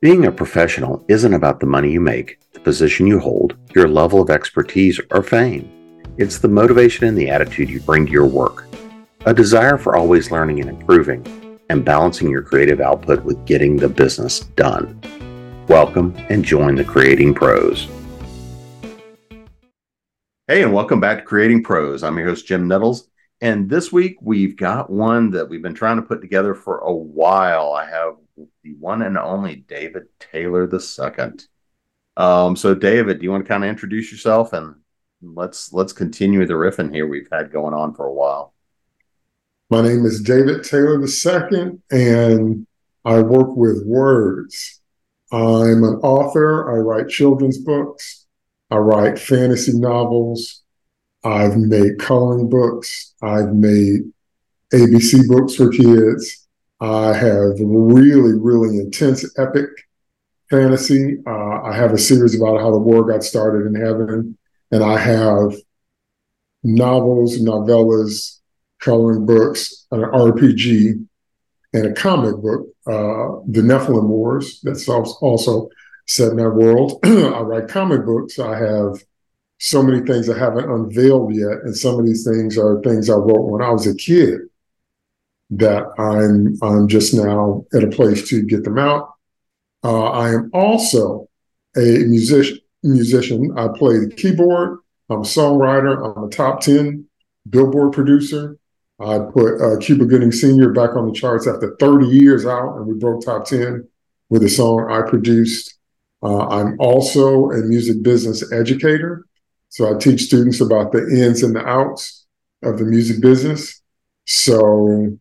Being a professional isn't about the money you make, the position you hold, your level of expertise, or fame. It's the motivation and the attitude you bring to your work. A desire for always learning and improving, and balancing your creative output with getting the business done. Welcome and join the Creating Pros. Hey, and welcome back to Creating Pros. I'm your host, Jim Nettles. And this week we've got one that we've been trying to put together for a while. I have the one and only David Taylor II. Um, so David, do you want to kind of introduce yourself and let's let's continue the riffing here we've had going on for a while. My name is David Taylor the second, and I work with words. I'm an author. I write children's books. I write fantasy novels. I've made coloring books. I've made ABC books for kids. I have really, really intense epic fantasy. Uh, I have a series about how the war got started in heaven. And I have novels, novellas, coloring books, an RPG, and a comic book, uh, The Nephilim Wars, that's also set in that world. I write comic books. I have so many things I haven't unveiled yet. And some of these things are things I wrote when I was a kid that I'm I'm just now at a place to get them out. Uh, I am also a musician. Musician. I play the keyboard. I'm a songwriter. I'm a top ten Billboard producer. I put uh, Cuba Gooding Sr. back on the charts after 30 years out, and we broke top 10 with a song I produced. Uh, I'm also a music business educator. So I teach students about the ins and the outs of the music business. So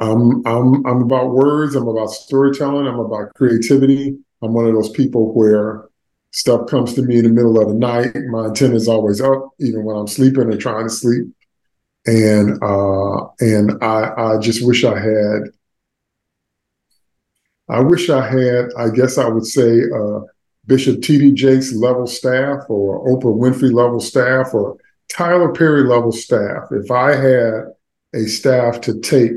I'm I'm I'm about words. I'm about storytelling. I'm about creativity. I'm one of those people where stuff comes to me in the middle of the night. My antenna is always up, even when I'm sleeping or trying to sleep. And uh, and I I just wish I had. I wish I had. I guess I would say uh, Bishop T.D. Jakes level staff, or Oprah Winfrey level staff, or Tyler Perry level staff. If I had a staff to take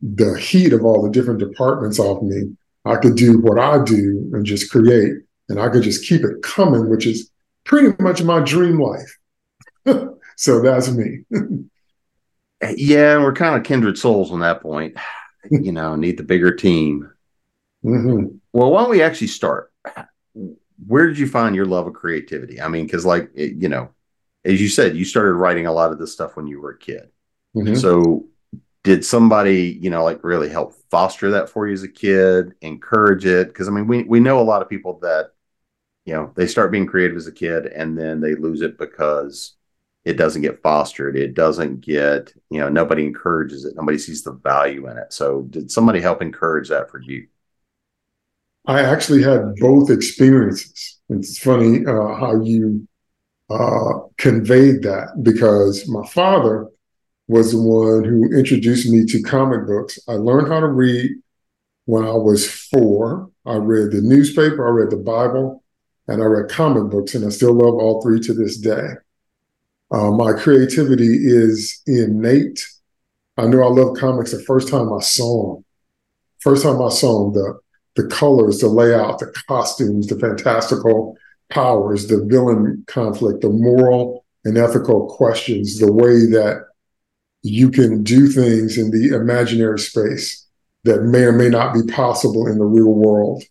the heat of all the different departments off me, I could do what I do and just create, and I could just keep it coming, which is pretty much my dream life. so that's me. yeah, we're kind of kindred souls on that point. you know, need the bigger team. Mm-hmm. Well, why don't we actually start? Where did you find your love of creativity? I mean, because like it, you know, as you said, you started writing a lot of this stuff when you were a kid. Mm-hmm. So did somebody you know like really help foster that for you as a kid encourage it? Because i mean we, we know a lot of people that you know they start being creative as a kid and then they lose it because it doesn't get fostered it doesn't get you know nobody encourages it nobody sees the value in it. So did somebody help encourage that for you? I actually had both experiences. It's funny uh, how you uh, conveyed that because my father was the one who introduced me to comic books. I learned how to read when I was four. I read the newspaper, I read the Bible, and I read comic books, and I still love all three to this day. Uh, my creativity is innate. I knew I loved comics the first time I saw them. First time I saw them, the the colors, the layout, the costumes, the fantastical powers, the villain conflict, the moral and ethical questions, the way that you can do things in the imaginary space that may or may not be possible in the real world.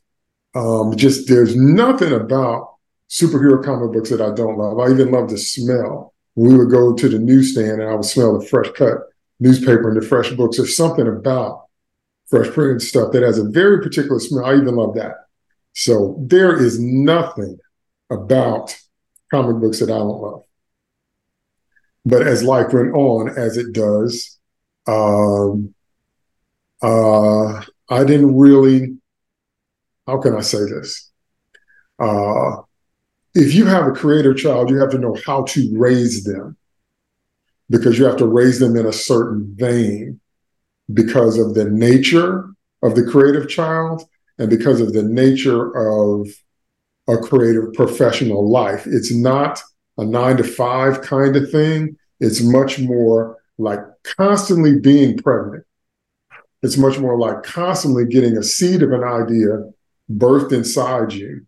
Um, just there's nothing about superhero comic books that I don't love. I even love the smell. We would go to the newsstand and I would smell the fresh cut newspaper and the fresh books. There's something about fresh printed stuff that has a very particular smell. I even love that. So there is nothing about comic books that I don't love. But as life went on, as it does, um, uh, I didn't really, how can I say this? Uh, if you have a creative child, you have to know how to raise them because you have to raise them in a certain vein because of the nature of the creative child and because of the nature of a creative professional life. It's not a nine to five kind of thing. It's much more like constantly being pregnant. It's much more like constantly getting a seed of an idea birthed inside you.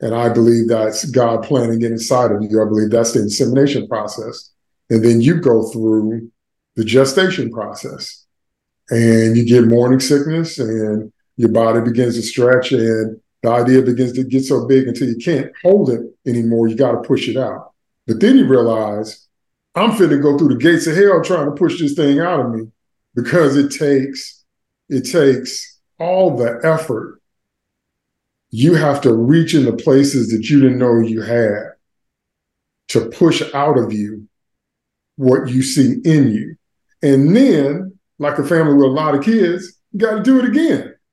And I believe that's God planting it inside of you. I believe that's the insemination process. And then you go through the gestation process and you get morning sickness and your body begins to stretch and the idea begins to get so big until you can't hold it anymore. You got to push it out. But then you realize I'm fit to go through the gates of hell trying to push this thing out of me because it takes it takes all the effort. You have to reach into places that you didn't know you had to push out of you what you see in you. And then, like a family with a lot of kids, you got to do it again.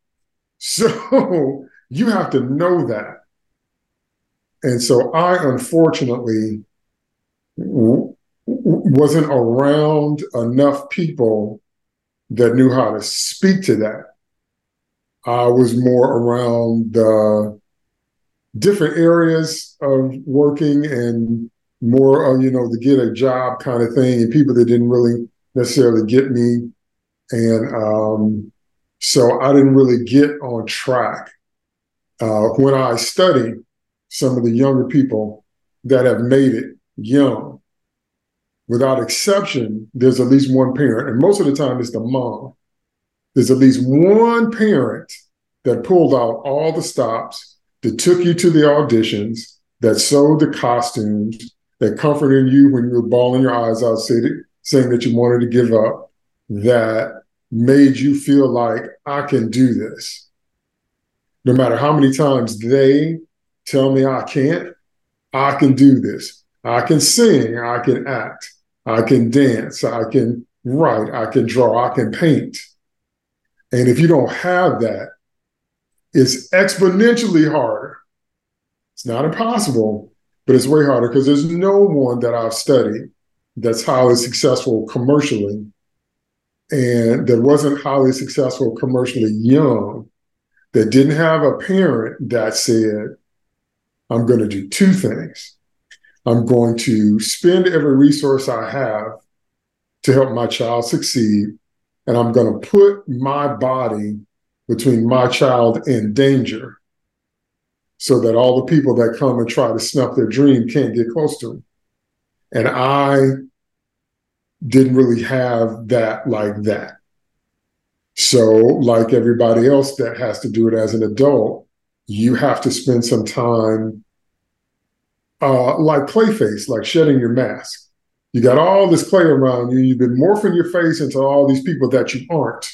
So you have to know that. And so I unfortunately w- wasn't around enough people that knew how to speak to that. I was more around the different areas of working and more, uh, you know, to get a job kind of thing, and people that didn't really necessarily get me. And um, so I didn't really get on track. Uh, when I study some of the younger people that have made it young, without exception, there's at least one parent, and most of the time it's the mom. There's at least one parent that pulled out all the stops, that took you to the auditions, that sewed the costumes, that comforted you when you were bawling your eyes out, saying that you wanted to give up, that made you feel like I can do this. No matter how many times they tell me I can't, I can do this. I can sing, I can act, I can dance, I can write, I can draw, I can paint. And if you don't have that, it's exponentially harder. It's not impossible, but it's way harder because there's no one that I've studied that's highly successful commercially and that wasn't highly successful commercially young that didn't have a parent that said, I'm going to do two things. I'm going to spend every resource I have to help my child succeed. And I'm going to put my body between my child and danger so that all the people that come and try to snuff their dream can't get close to them. And I didn't really have that like that. So, like everybody else that has to do it as an adult, you have to spend some time uh, like Clayface, like shedding your mask. You got all this clay around you. You've been morphing your face into all these people that you aren't.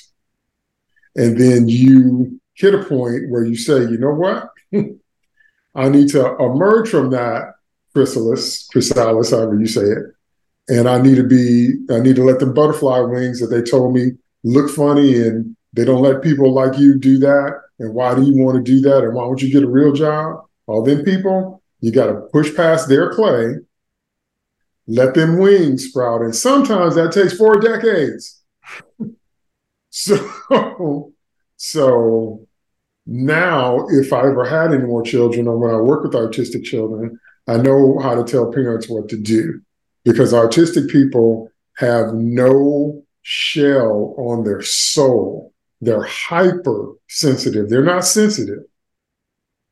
And then you hit a point where you say, you know what? I need to emerge from that chrysalis, chrysalis, however you say it. And I need to be, I need to let them butterfly wings that they told me look funny and they don't let people like you do that. And why do you want to do that? And why don't you get a real job? All them people, you got to push past their clay, let them wings sprout. And sometimes that takes four decades. so, so now if I ever had any more children or when I work with autistic children, I know how to tell parents what to do because autistic people have no shell on their soul. They're hypersensitive. They're not sensitive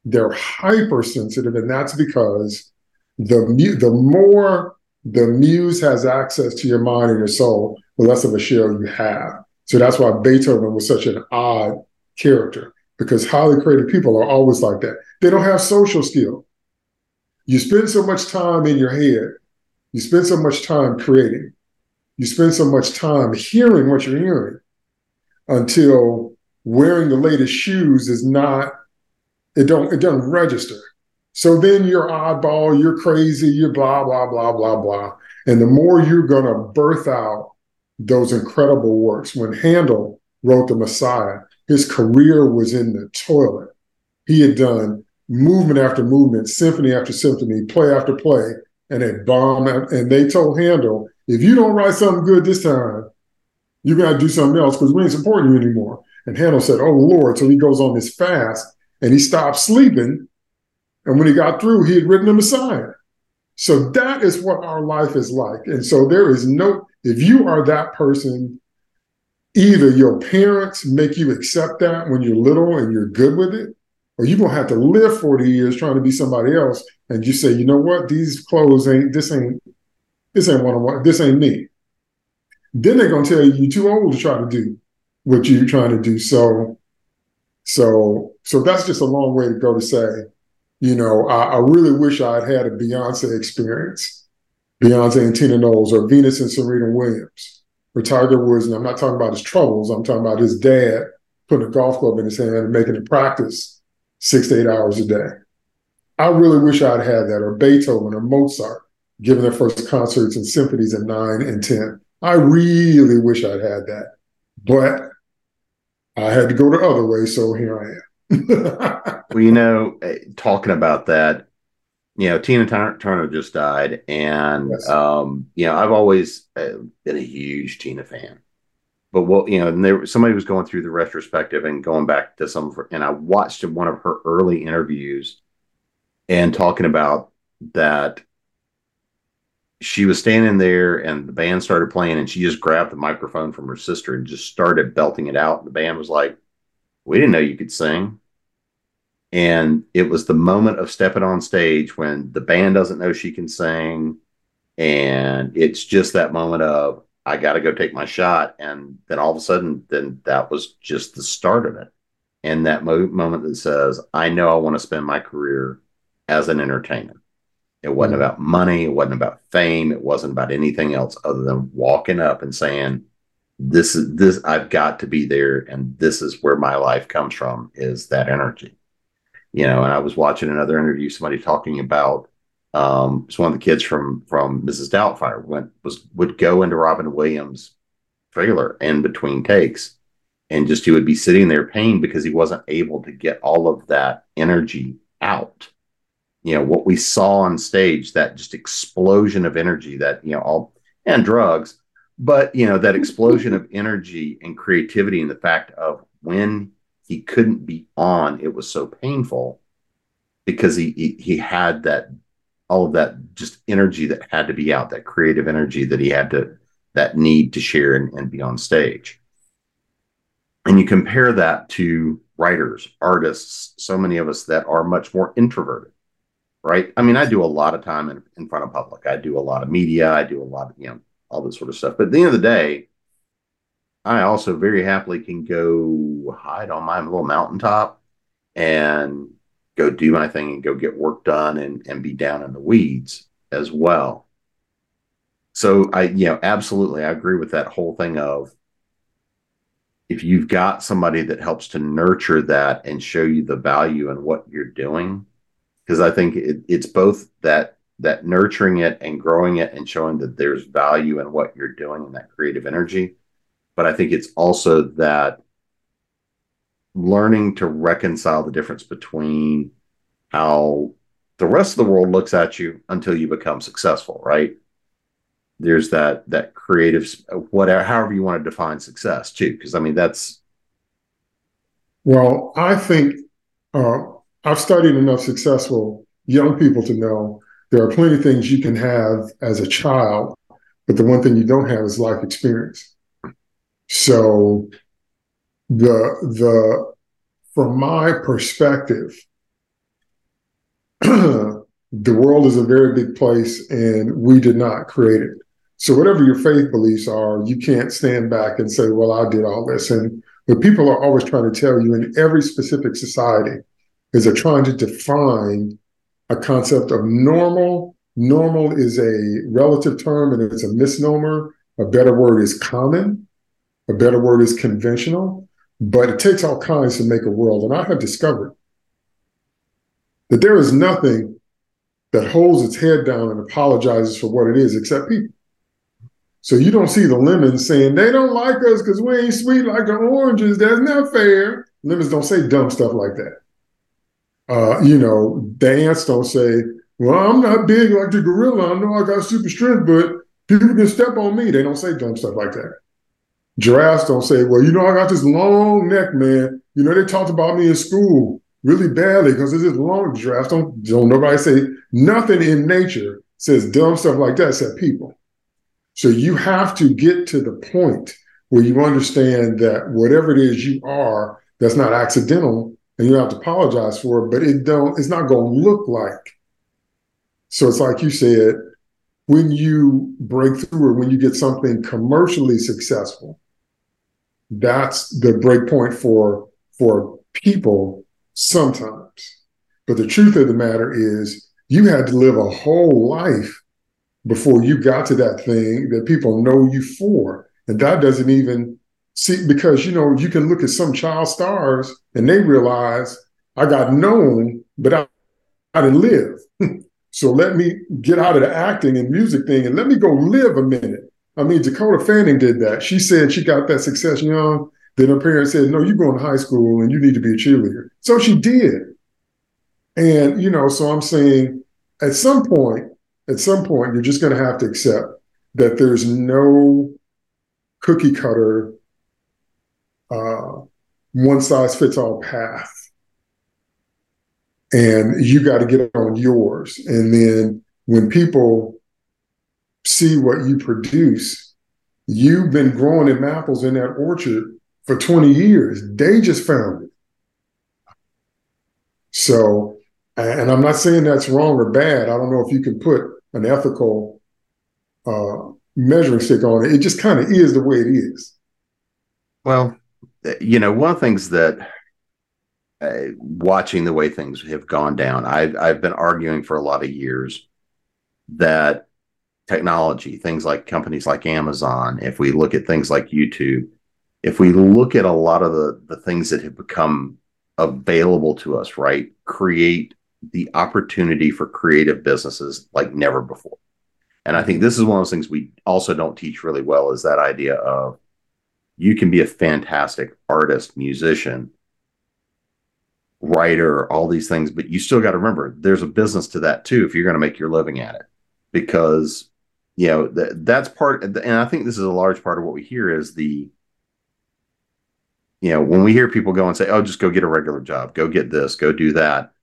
they're hypersensitive, and that's because the the more the muse has access to your mind and your soul, the less of a shell you have. So that's why Beethoven was such an odd character because highly creative people are always like that. They don't have social skill. You spend so much time in your head, you spend so much time creating, you spend so much time hearing what you're hearing until wearing the latest shoes is not it don't it doesn't register. So then you're oddball, you're crazy, you're blah blah blah blah blah. And the more you're gonna birth out those incredible works. When Handel wrote the Messiah, his career was in the toilet. He had done movement after movement, symphony after symphony, play after play, and a bomb. And they told Handel, if you don't write something good this time, you got to do something else because we ain't supporting you anymore. And Handel said, Oh Lord. So he goes on this fast and he stopped sleeping. And when he got through, he had written the Messiah. So that is what our life is like. And so there is no, if you are that person, either your parents make you accept that when you're little and you're good with it, or you're gonna have to live 40 years trying to be somebody else. And you say, you know what, these clothes ain't this ain't this ain't one of one, this ain't me. Then they're gonna tell you you're too old to try to do what you're trying to do. So so so that's just a long way to go to say, you know, I, I really wish I'd had a Beyonce experience, Beyonce and Tina Knowles, or Venus and Serena Williams, or Tiger Woods. And I'm not talking about his troubles. I'm talking about his dad putting a golf club in his hand and making it practice six to eight hours a day. I really wish I'd had that, or Beethoven or Mozart giving their first concerts and symphonies at nine and 10. I really wish I'd had that. But I had to go the other way, so here I am. well, you know, eh, talking about that, you know, Tina Turner just died, and yes. um, you know, I've always uh, been a huge Tina fan. But what you know, and there somebody was going through the retrospective and going back to some her, and I watched one of her early interviews and talking about that she was standing there and the band started playing and she just grabbed the microphone from her sister and just started belting it out. The band was like, We didn't know you could sing. And it was the moment of stepping on stage when the band doesn't know she can sing. And it's just that moment of, I got to go take my shot. And then all of a sudden, then that was just the start of it. And that mo- moment that says, I know I want to spend my career as an entertainer. It wasn't about money. It wasn't about fame. It wasn't about anything else other than walking up and saying, this is this I've got to be there and this is where my life comes from is that energy you know, and I was watching another interview, somebody talking about um, it's one of the kids from from Mrs. Doubtfire went was would go into Robin Williams' trailer in between takes, and just he would be sitting there pain because he wasn't able to get all of that energy out. You know what we saw on stage, that just explosion of energy, that you know all and drugs, but you know that explosion of energy and creativity, and the fact of when he couldn't be on. It was so painful because he, he, he had that all of that just energy that had to be out, that creative energy that he had to that need to share and, and be on stage. And you compare that to writers, artists, so many of us that are much more introverted, right? I mean, I do a lot of time in, in front of public. I do a lot of media. I do a lot of, you know, all this sort of stuff. But at the end of the day, I also very happily can go hide on my little mountaintop and go do my thing and go get work done and, and be down in the weeds as well. So I, you know, absolutely, I agree with that whole thing of if you've got somebody that helps to nurture that and show you the value in what you're doing, because I think it, it's both that that nurturing it and growing it and showing that there's value in what you're doing and that creative energy but I think it's also that learning to reconcile the difference between how the rest of the world looks at you until you become successful, right? There's that that creative whatever however you want to define success too, because I mean that's well, I think uh, I've studied enough successful young people to know there are plenty of things you can have as a child, but the one thing you don't have is life experience. So the the from my perspective, the world is a very big place and we did not create it. So whatever your faith beliefs are, you can't stand back and say, well, I did all this. And what people are always trying to tell you in every specific society is they're trying to define a concept of normal. Normal is a relative term and it's a misnomer. A better word is common. A better word is conventional, but it takes all kinds to make a world. And I have discovered that there is nothing that holds its head down and apologizes for what it is except people. So you don't see the lemons saying they don't like us because we ain't sweet like the oranges. That's not fair. Lemons don't say dumb stuff like that. Uh, you know, dance. don't say, well, I'm not big like the gorilla. I know I got super strength, but people can step on me. They don't say dumb stuff like that. Giraffes don't say, well, you know, I got this long neck, man. You know, they talked about me in school really badly because it's this long giraffes. Don't, don't nobody say nothing in nature says dumb stuff like that except people. So you have to get to the point where you understand that whatever it is you are, that's not accidental, and you have to apologize for it, but it don't, it's not to look like. So it's like you said, when you break through or when you get something commercially successful, that's the break point for for people sometimes. But the truth of the matter is you had to live a whole life before you got to that thing that people know you for. And that doesn't even see because you know you can look at some child stars and they realize I got known, but I, I didn't live. so let me get out of the acting and music thing and let me go live a minute. I mean, Dakota Fanning did that. She said she got that success young. Then her parents said, No, you're going to high school and you need to be a cheerleader. So she did. And, you know, so I'm saying at some point, at some point, you're just going to have to accept that there's no cookie cutter, uh, one size fits all path. And you got to get on yours. And then when people see what you produce, you've been growing in apples in that orchard for 20 years. They just found it. So, and I'm not saying that's wrong or bad. I don't know if you can put an ethical uh, measuring stick on it. It just kind of is the way it is. Well, you know, one of the things that uh, watching the way things have gone down, I've, I've been arguing for a lot of years that technology, things like companies like Amazon, if we look at things like YouTube, if we look at a lot of the, the things that have become available to us, right, create the opportunity for creative businesses like never before. And I think this is one of those things we also don't teach really well is that idea of you can be a fantastic artist, musician, writer, all these things, but you still got to remember there's a business to that too if you're going to make your living at it. Because, you know, th- that's part, and I think this is a large part of what we hear is the, you know, when we hear people go and say, oh, just go get a regular job, go get this, go do that,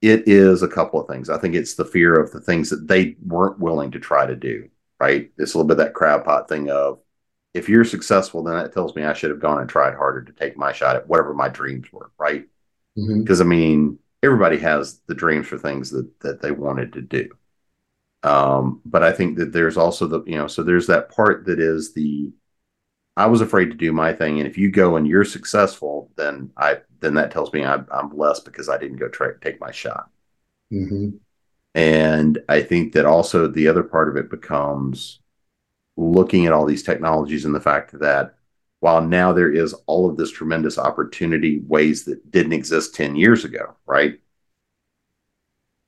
it is a couple of things. I think it's the fear of the things that they weren't willing to try to do, right? It's a little bit that crab pot thing of if you're successful, then that tells me I should have gone and tried harder to take my shot at whatever my dreams were, right? Because mm-hmm. I mean, everybody has the dreams for things that that they wanted to do. Um, but I think that there's also the, you know, so there's that part that is the I was afraid to do my thing, and if you go and you're successful, then I then that tells me I'm, I'm blessed because I didn't go try take my shot. Mm-hmm. And I think that also the other part of it becomes looking at all these technologies and the fact that while now there is all of this tremendous opportunity, ways that didn't exist ten years ago, right?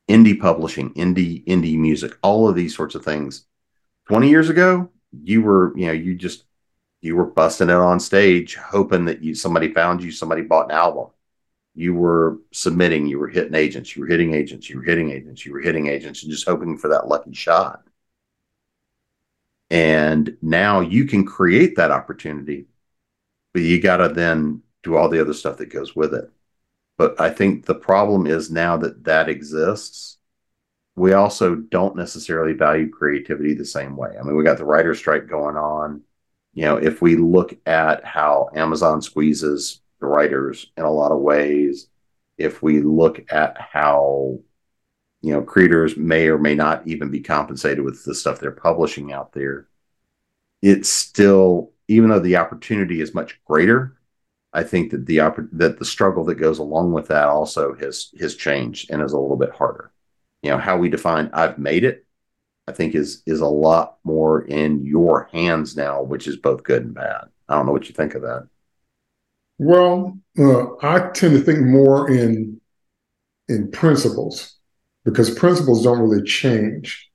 Indie publishing, indie indie music, all of these sorts of things. Twenty years ago, you were you know you just you were busting it on stage, hoping that you somebody found you, somebody bought an album. You were submitting, you were hitting agents, you were hitting agents, you were hitting agents, you were hitting agents, and just hoping for that lucky shot. And now you can create that opportunity, but you got to then do all the other stuff that goes with it. But I think the problem is now that that exists, we also don't necessarily value creativity the same way. I mean, we got the writer strike going on you know, if we look at how Amazon squeezes the writers in a lot of ways, if we look at how you know creators may or may not even be compensated with the stuff they're publishing out there, it's still even though the opportunity is much greater, I think that the that the struggle that goes along with that also has has changed and is a little bit harder. You know how we define I've made it I think is is a lot more in your hands now, which is both good and bad. I don't know what you think of that. Well, uh, I tend to think more in in principles because principles don't really change.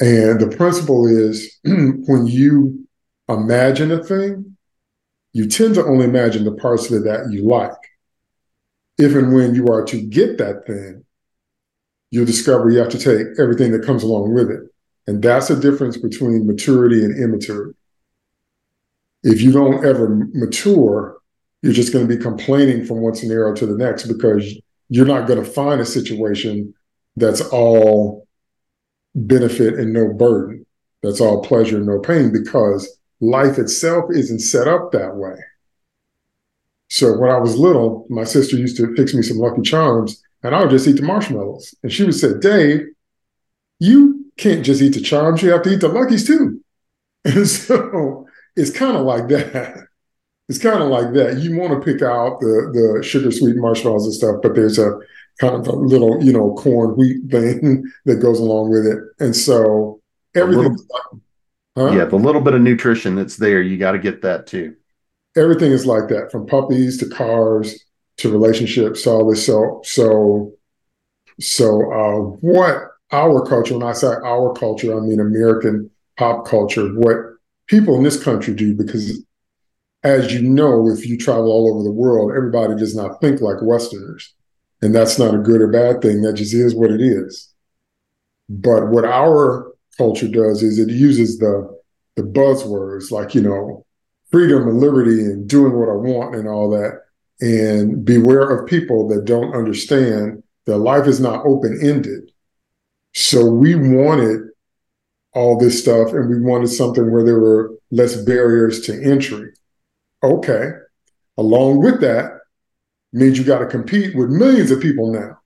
And the principle is when you imagine a thing, you tend to only imagine the parts of it that you like. If and when you are to get that thing, you'll discover you have to take everything that comes along with it. And that's the difference between maturity and immaturity. If you don't ever mature, you're just going to be complaining from one scenario to the next because you're not going to find a situation that's all benefit and no burden. That's all pleasure and no pain because life itself isn't set up that way. So when I was little, my sister used to fix me some Lucky Charms, and I would just eat the marshmallows. And she would say, Dave, you can't just eat the charms, you have to eat the Luckies too. And so it's kind of like that. It's kind of like that. You want to pick out the the sugar sweet marshmallows and stuff, but there's a kind of a little, you know, corn wheat thing that goes along with it. And so everything huh? Yeah, the little bit of nutrition that's there, you got to get that too. Everything is like that, from puppies to cars to relationships, all this. So so so uh, what our culture, when I say our culture, I mean American pop culture, what people in this country do, because as you know, if you travel all over the world, everybody does not think like Westerners. And that's not a good or bad thing. That just is what it is. But what our culture does is it uses the the buzzwords like, you know, freedom and liberty and doing what I want and all that. And beware of people that don't understand that life is not open ended. So we wanted all this stuff and we wanted something where there were less barriers to entry. Okay. Along with that means you got to compete with millions of people now.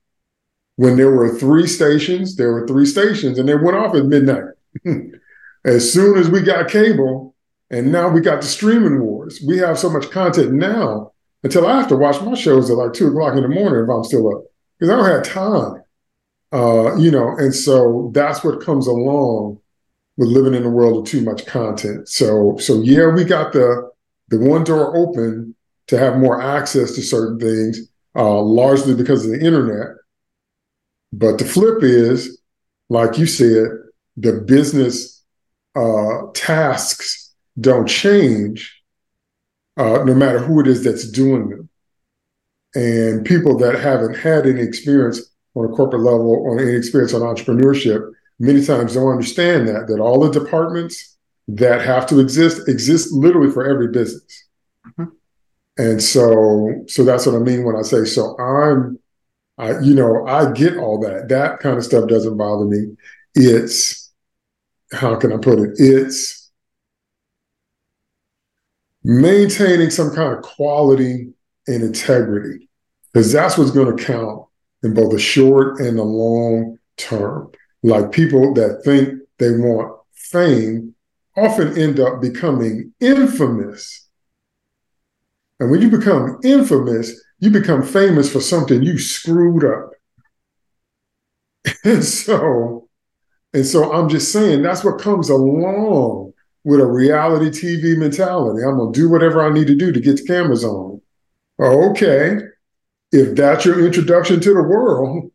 When there were three stations, there were three stations and they went off at midnight. as soon as we got cable and now we got the streaming wars, we have so much content now until I have to watch my shows at like two o'clock in the morning if I'm still up because I don't have time. Uh, you know, and so that's what comes along with living in a world of too much content. So, so yeah, we got the the one door open to have more access to certain things, uh, largely because of the internet. But the flip is, like you said, the business uh, tasks don't change uh, no matter who it is that's doing them. And people that haven't had any experience on a corporate level or any experience on entrepreneurship many times don't understand that that all the departments that have to exist exist literally for every business. And so so that's what I mean when I say so I'm I you know I get all that. That kind of stuff doesn't bother me. It's how can I put it? It's maintaining some kind of quality and integrity because that's what's going to count in both the short and the long term. Like people that think they want fame often end up becoming infamous. And when you become infamous, you become famous for something you screwed up. And so, and so I'm just saying that's what comes along with a reality TV mentality. I'm gonna do whatever I need to do to get the cameras on. Okay, if that's your introduction to the world,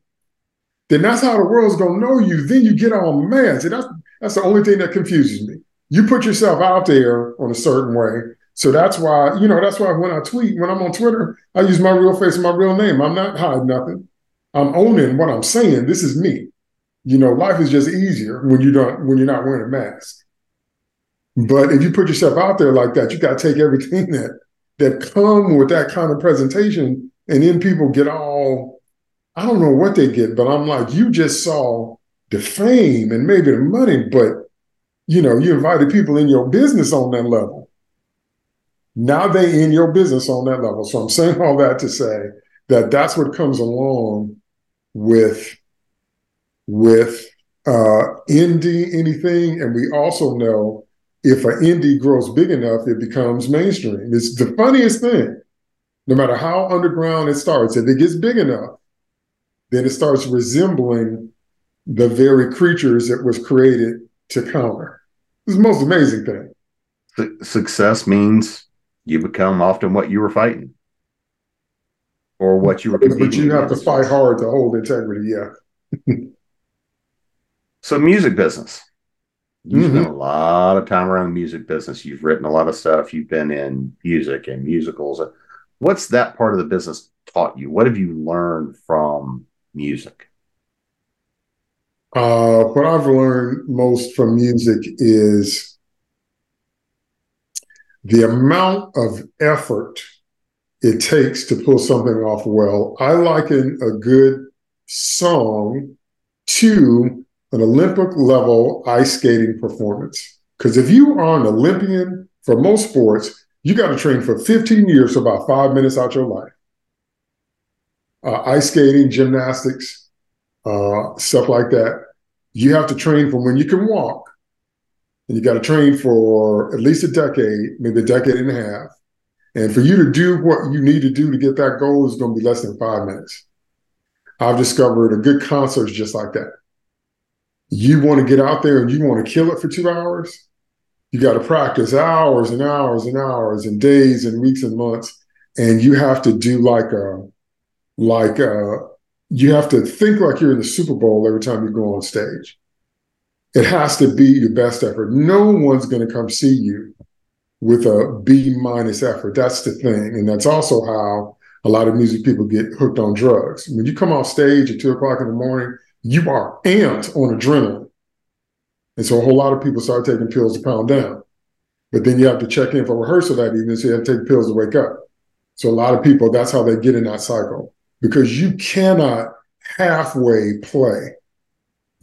then that's how the world's gonna know you. Then you get all mad. See, that's that's the only thing that confuses me. You put yourself out there on a certain way. So that's why, you know, that's why when I tweet, when I'm on Twitter, I use my real face and my real name. I'm not hiding nothing. I'm owning what I'm saying. This is me. You know, life is just easier when you don't when you're not wearing a mask. But if you put yourself out there like that, you got to take everything that that come with that kind of presentation and then people get all, I don't know what they get, but I'm like, you just saw the fame and maybe the money, but you know, you invited people in your business on that level. Now they in your business on that level. So I'm saying all that to say that that's what comes along with with uh, indie anything, and we also know if an indie grows big enough, it becomes mainstream. It's the funniest thing no matter how underground it starts, if it gets big enough, then it starts resembling the very creatures it was created to counter. It's the most amazing thing. Success means you become often what you were fighting or what you were But you have to fight hard to hold integrity, yeah. so music business. You mm-hmm. spent a lot of time around the music business. You've written a lot of stuff. You've been in music and musicals what's that part of the business taught you? What have you learned from music? Uh, what I've learned most from music is the amount of effort it takes to pull something off well. I liken a good song to an Olympic level ice skating performance. Because if you are an Olympian for most sports, you got to train for 15 years, so about five minutes out your life. Uh, ice skating, gymnastics, uh, stuff like that. You have to train from when you can walk, and you got to train for at least a decade, maybe a decade and a half. And for you to do what you need to do to get that goal is going to be less than five minutes. I've discovered a good concert is just like that. You want to get out there and you want to kill it for two hours. You got to practice hours and hours and hours and days and weeks and months. And you have to do like a, like a, you have to think like you're in the Super Bowl every time you go on stage. It has to be your best effort. No one's going to come see you with a B minus effort. That's the thing. And that's also how a lot of music people get hooked on drugs. When you come off stage at two o'clock in the morning, you are amped on adrenaline. And so a whole lot of people start taking pills to pound down. But then you have to check in for rehearsal that evening, so you have to take pills to wake up. So a lot of people, that's how they get in that cycle because you cannot halfway play.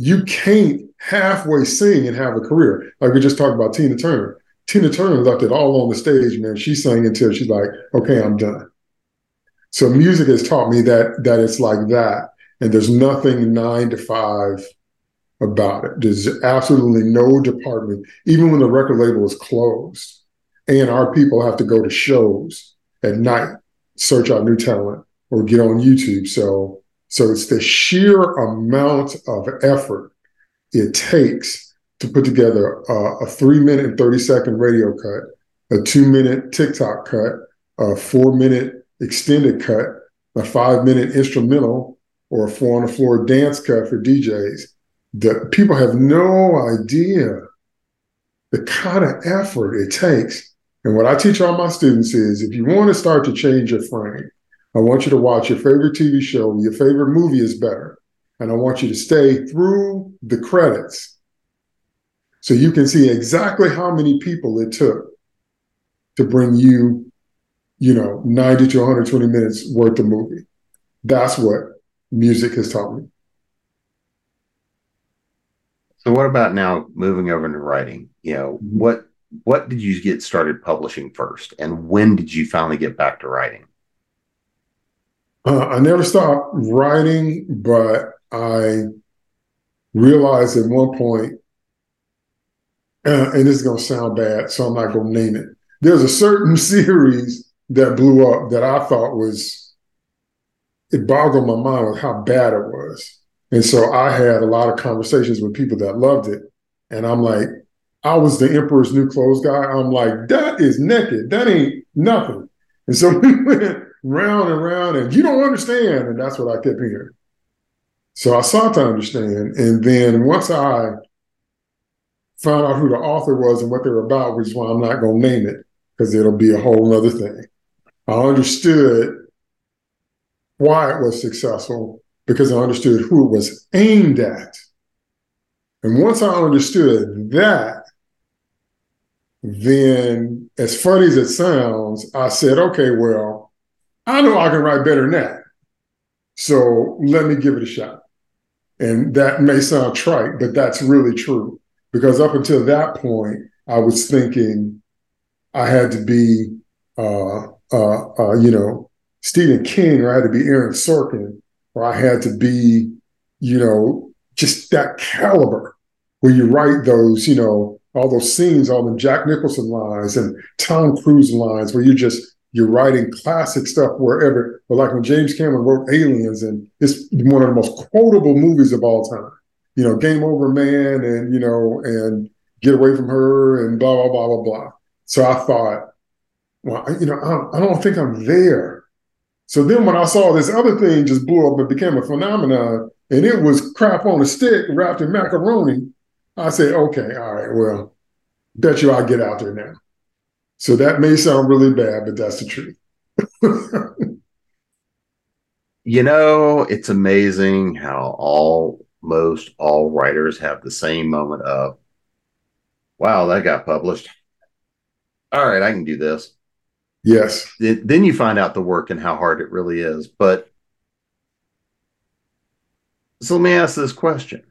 You can't halfway sing and have a career. Like we just talked about Tina Turner. Tina Turner left it all on the stage, man. She sang until she's like, okay, I'm done. So music has taught me that that it's like that. And there's nothing nine to five about it. There's absolutely no department, even when the record label is closed. And our people have to go to shows at night, search out new talent, or get on YouTube. So, so it's the sheer amount of effort it takes to put together a, a three minute and 30 second radio cut, a two minute TikTok cut, a four minute extended cut, a five minute instrumental, or a four on the floor dance cut for DJs. That people have no idea the kind of effort it takes. And what I teach all my students is if you want to start to change your frame, I want you to watch your favorite TV show, your favorite movie is better. And I want you to stay through the credits so you can see exactly how many people it took to bring you, you know, 90 to 120 minutes worth of movie. That's what music has taught me. So what about now moving over into writing? You know, mm-hmm. what what did you get started publishing first and when did you finally get back to writing? Uh, I never stopped writing, but I realized at one point, uh, and this is going to sound bad, so I'm not going to name it. There's a certain series that blew up that I thought was, it boggled my mind with how bad it was. And so I had a lot of conversations with people that loved it. And I'm like, I was the Emperor's New Clothes guy. I'm like, that is naked. That ain't nothing. And so we went round and round, and you don't understand. And that's what I kept hearing. So I sought to understand. And then once I found out who the author was and what they were about, which is why I'm not going to name it, because it'll be a whole other thing. I understood why it was successful because I understood who it was aimed at. And once I understood that, then as funny as it sounds, I said, okay, well, I know I can write better than that. So let me give it a shot. And that may sound trite, but that's really true. Because up until that point, I was thinking I had to be, uh, uh, uh, you know, Stephen King or I had to be Aaron Sorkin or I had to be, you know, just that caliber where you write those, you know, all those scenes, all the Jack Nicholson lines and Tom Cruise lines where you just you're writing classic stuff wherever. But like when James Cameron wrote Aliens, and it's one of the most quotable movies of all time. You know, Game Over Man, and you know, and Get Away from Her, and blah blah blah blah blah. So I thought, well, you know, I, I don't think I'm there. So then when I saw this other thing just blew up and became a phenomenon, and it was crap on a stick wrapped in macaroni, I said, okay, all right, well, bet you I'll get out there now. So that may sound really bad, but that's the truth. you know, it's amazing how almost all writers have the same moment of, wow, that got published. All right, I can do this. Yes. It, then you find out the work and how hard it really is. But so let me ask this question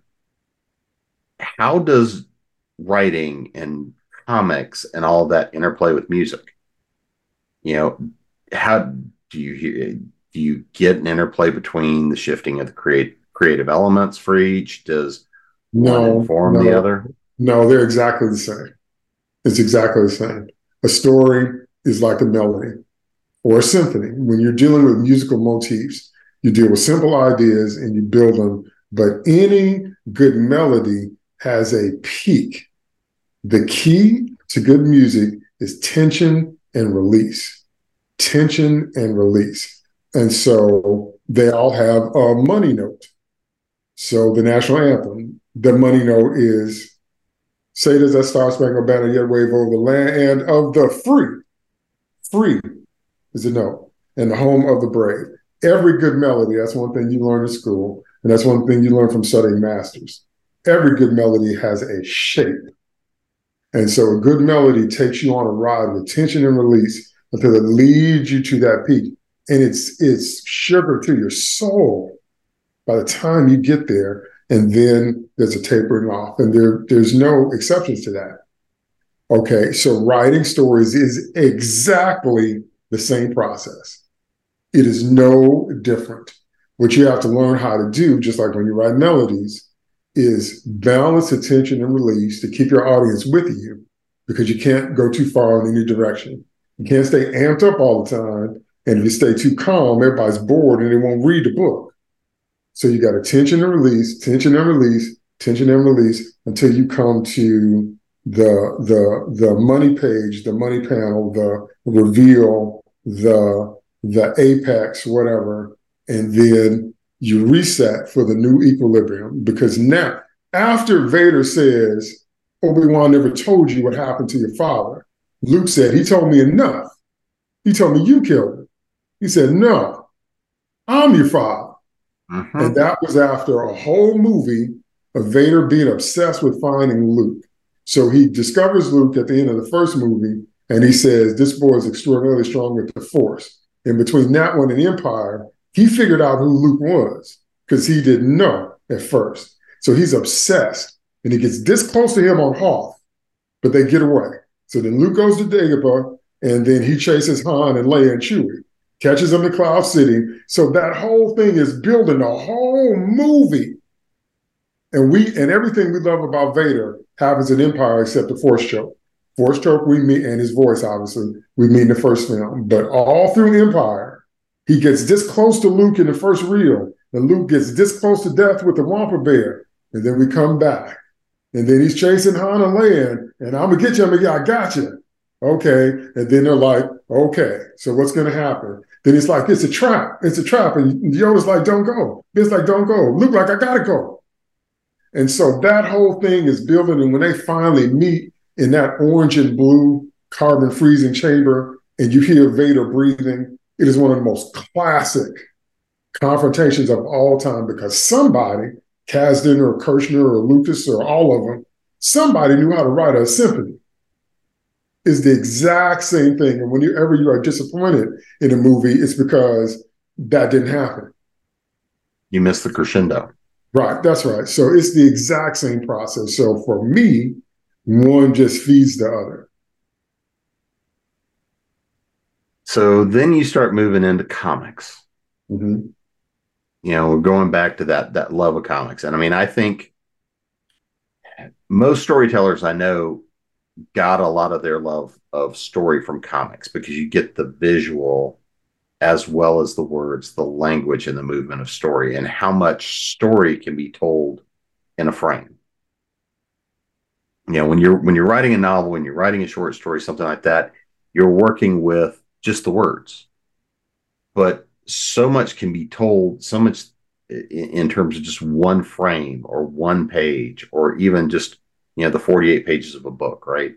How does writing and comics and all that interplay with music? you know, how do you hear? Do you get an interplay between the shifting of the create creative elements for each? Does no, one inform no, the other? No, they're exactly the same. It's exactly the same. A story is like a melody or a symphony. When you're dealing with musical motifs, you deal with simple ideas and you build them. But any good melody has a peak. The key to good music is tension and release. Tension and release. And so they all have a money note. So the national anthem, the money note is Say does that Star Spangled Banner yet wave over the land and of the free. Free is a note. And the home of the brave. Every good melody, that's one thing you learn in school. And that's one thing you learn from studying masters. Every good melody has a shape. And so a good melody takes you on a ride with tension and release until it leads you to that peak. And it's it's sugar to your soul by the time you get there. And then there's a tapering off. And there, there's no exceptions to that. Okay, so writing stories is exactly the same process. It is no different. What you have to learn how to do, just like when you write melodies, is balance attention and release to keep your audience with you because you can't go too far in any direction. You can't stay amped up all the time. And if you stay too calm, everybody's bored and they won't read the book. So you got attention and release, tension and release, tension and release until you come to the the the money page, the money panel, the reveal, the the apex, whatever, and then you reset for the new equilibrium because now, after Vader says, Obi Wan never told you what happened to your father, Luke said, He told me enough. He told me you killed him. He said, No, I'm your father. Mm-hmm. And that was after a whole movie of Vader being obsessed with finding Luke. So he discovers Luke at the end of the first movie, and he says, This boy is extraordinarily strong with the Force. And between that one and Empire, he figured out who Luke was because he didn't know at first. So he's obsessed and he gets this close to him on Hoth, but they get away. So then Luke goes to Dagobah and then he chases Han and Leia and Chewie, catches them in Cloud City. So that whole thing is building a whole movie. And we and everything we love about Vader happens in Empire except the Force choke. Force choke we meet and his voice, obviously, we meet in the first film. But all through Empire, he gets this close to Luke in the first reel, and Luke gets this close to death with the Wampa Bear. And then we come back. And then he's chasing Han and Leia, and I'm gonna get you. I'm gonna, get, I got you. Okay. And then they're like, okay, so what's gonna happen? Then it's like, it's a trap. It's a trap. And Yoda's like, don't go. It's like, don't go. Luke like, I gotta go. And so that whole thing is building. And when they finally meet in that orange and blue carbon freezing chamber, and you hear Vader breathing, it is one of the most classic confrontations of all time because somebody, Kasdan or Kershner or Lucas or all of them, somebody knew how to write a symphony. Is the exact same thing. And whenever you are disappointed in a movie, it's because that didn't happen. You missed the crescendo. Right, that's right. So it's the exact same process. So for me, one just feeds the other. So then you start moving into comics. Mm-hmm. You know, going back to that that love of comics, and I mean, I think most storytellers I know got a lot of their love of story from comics because you get the visual as well as the words, the language, and the movement of story, and how much story can be told in a frame. You know, when you're when you're writing a novel, when you're writing a short story, something like that, you're working with just the words. But so much can be told, so much in terms of just one frame or one page or even just you know the 48 pages of a book right?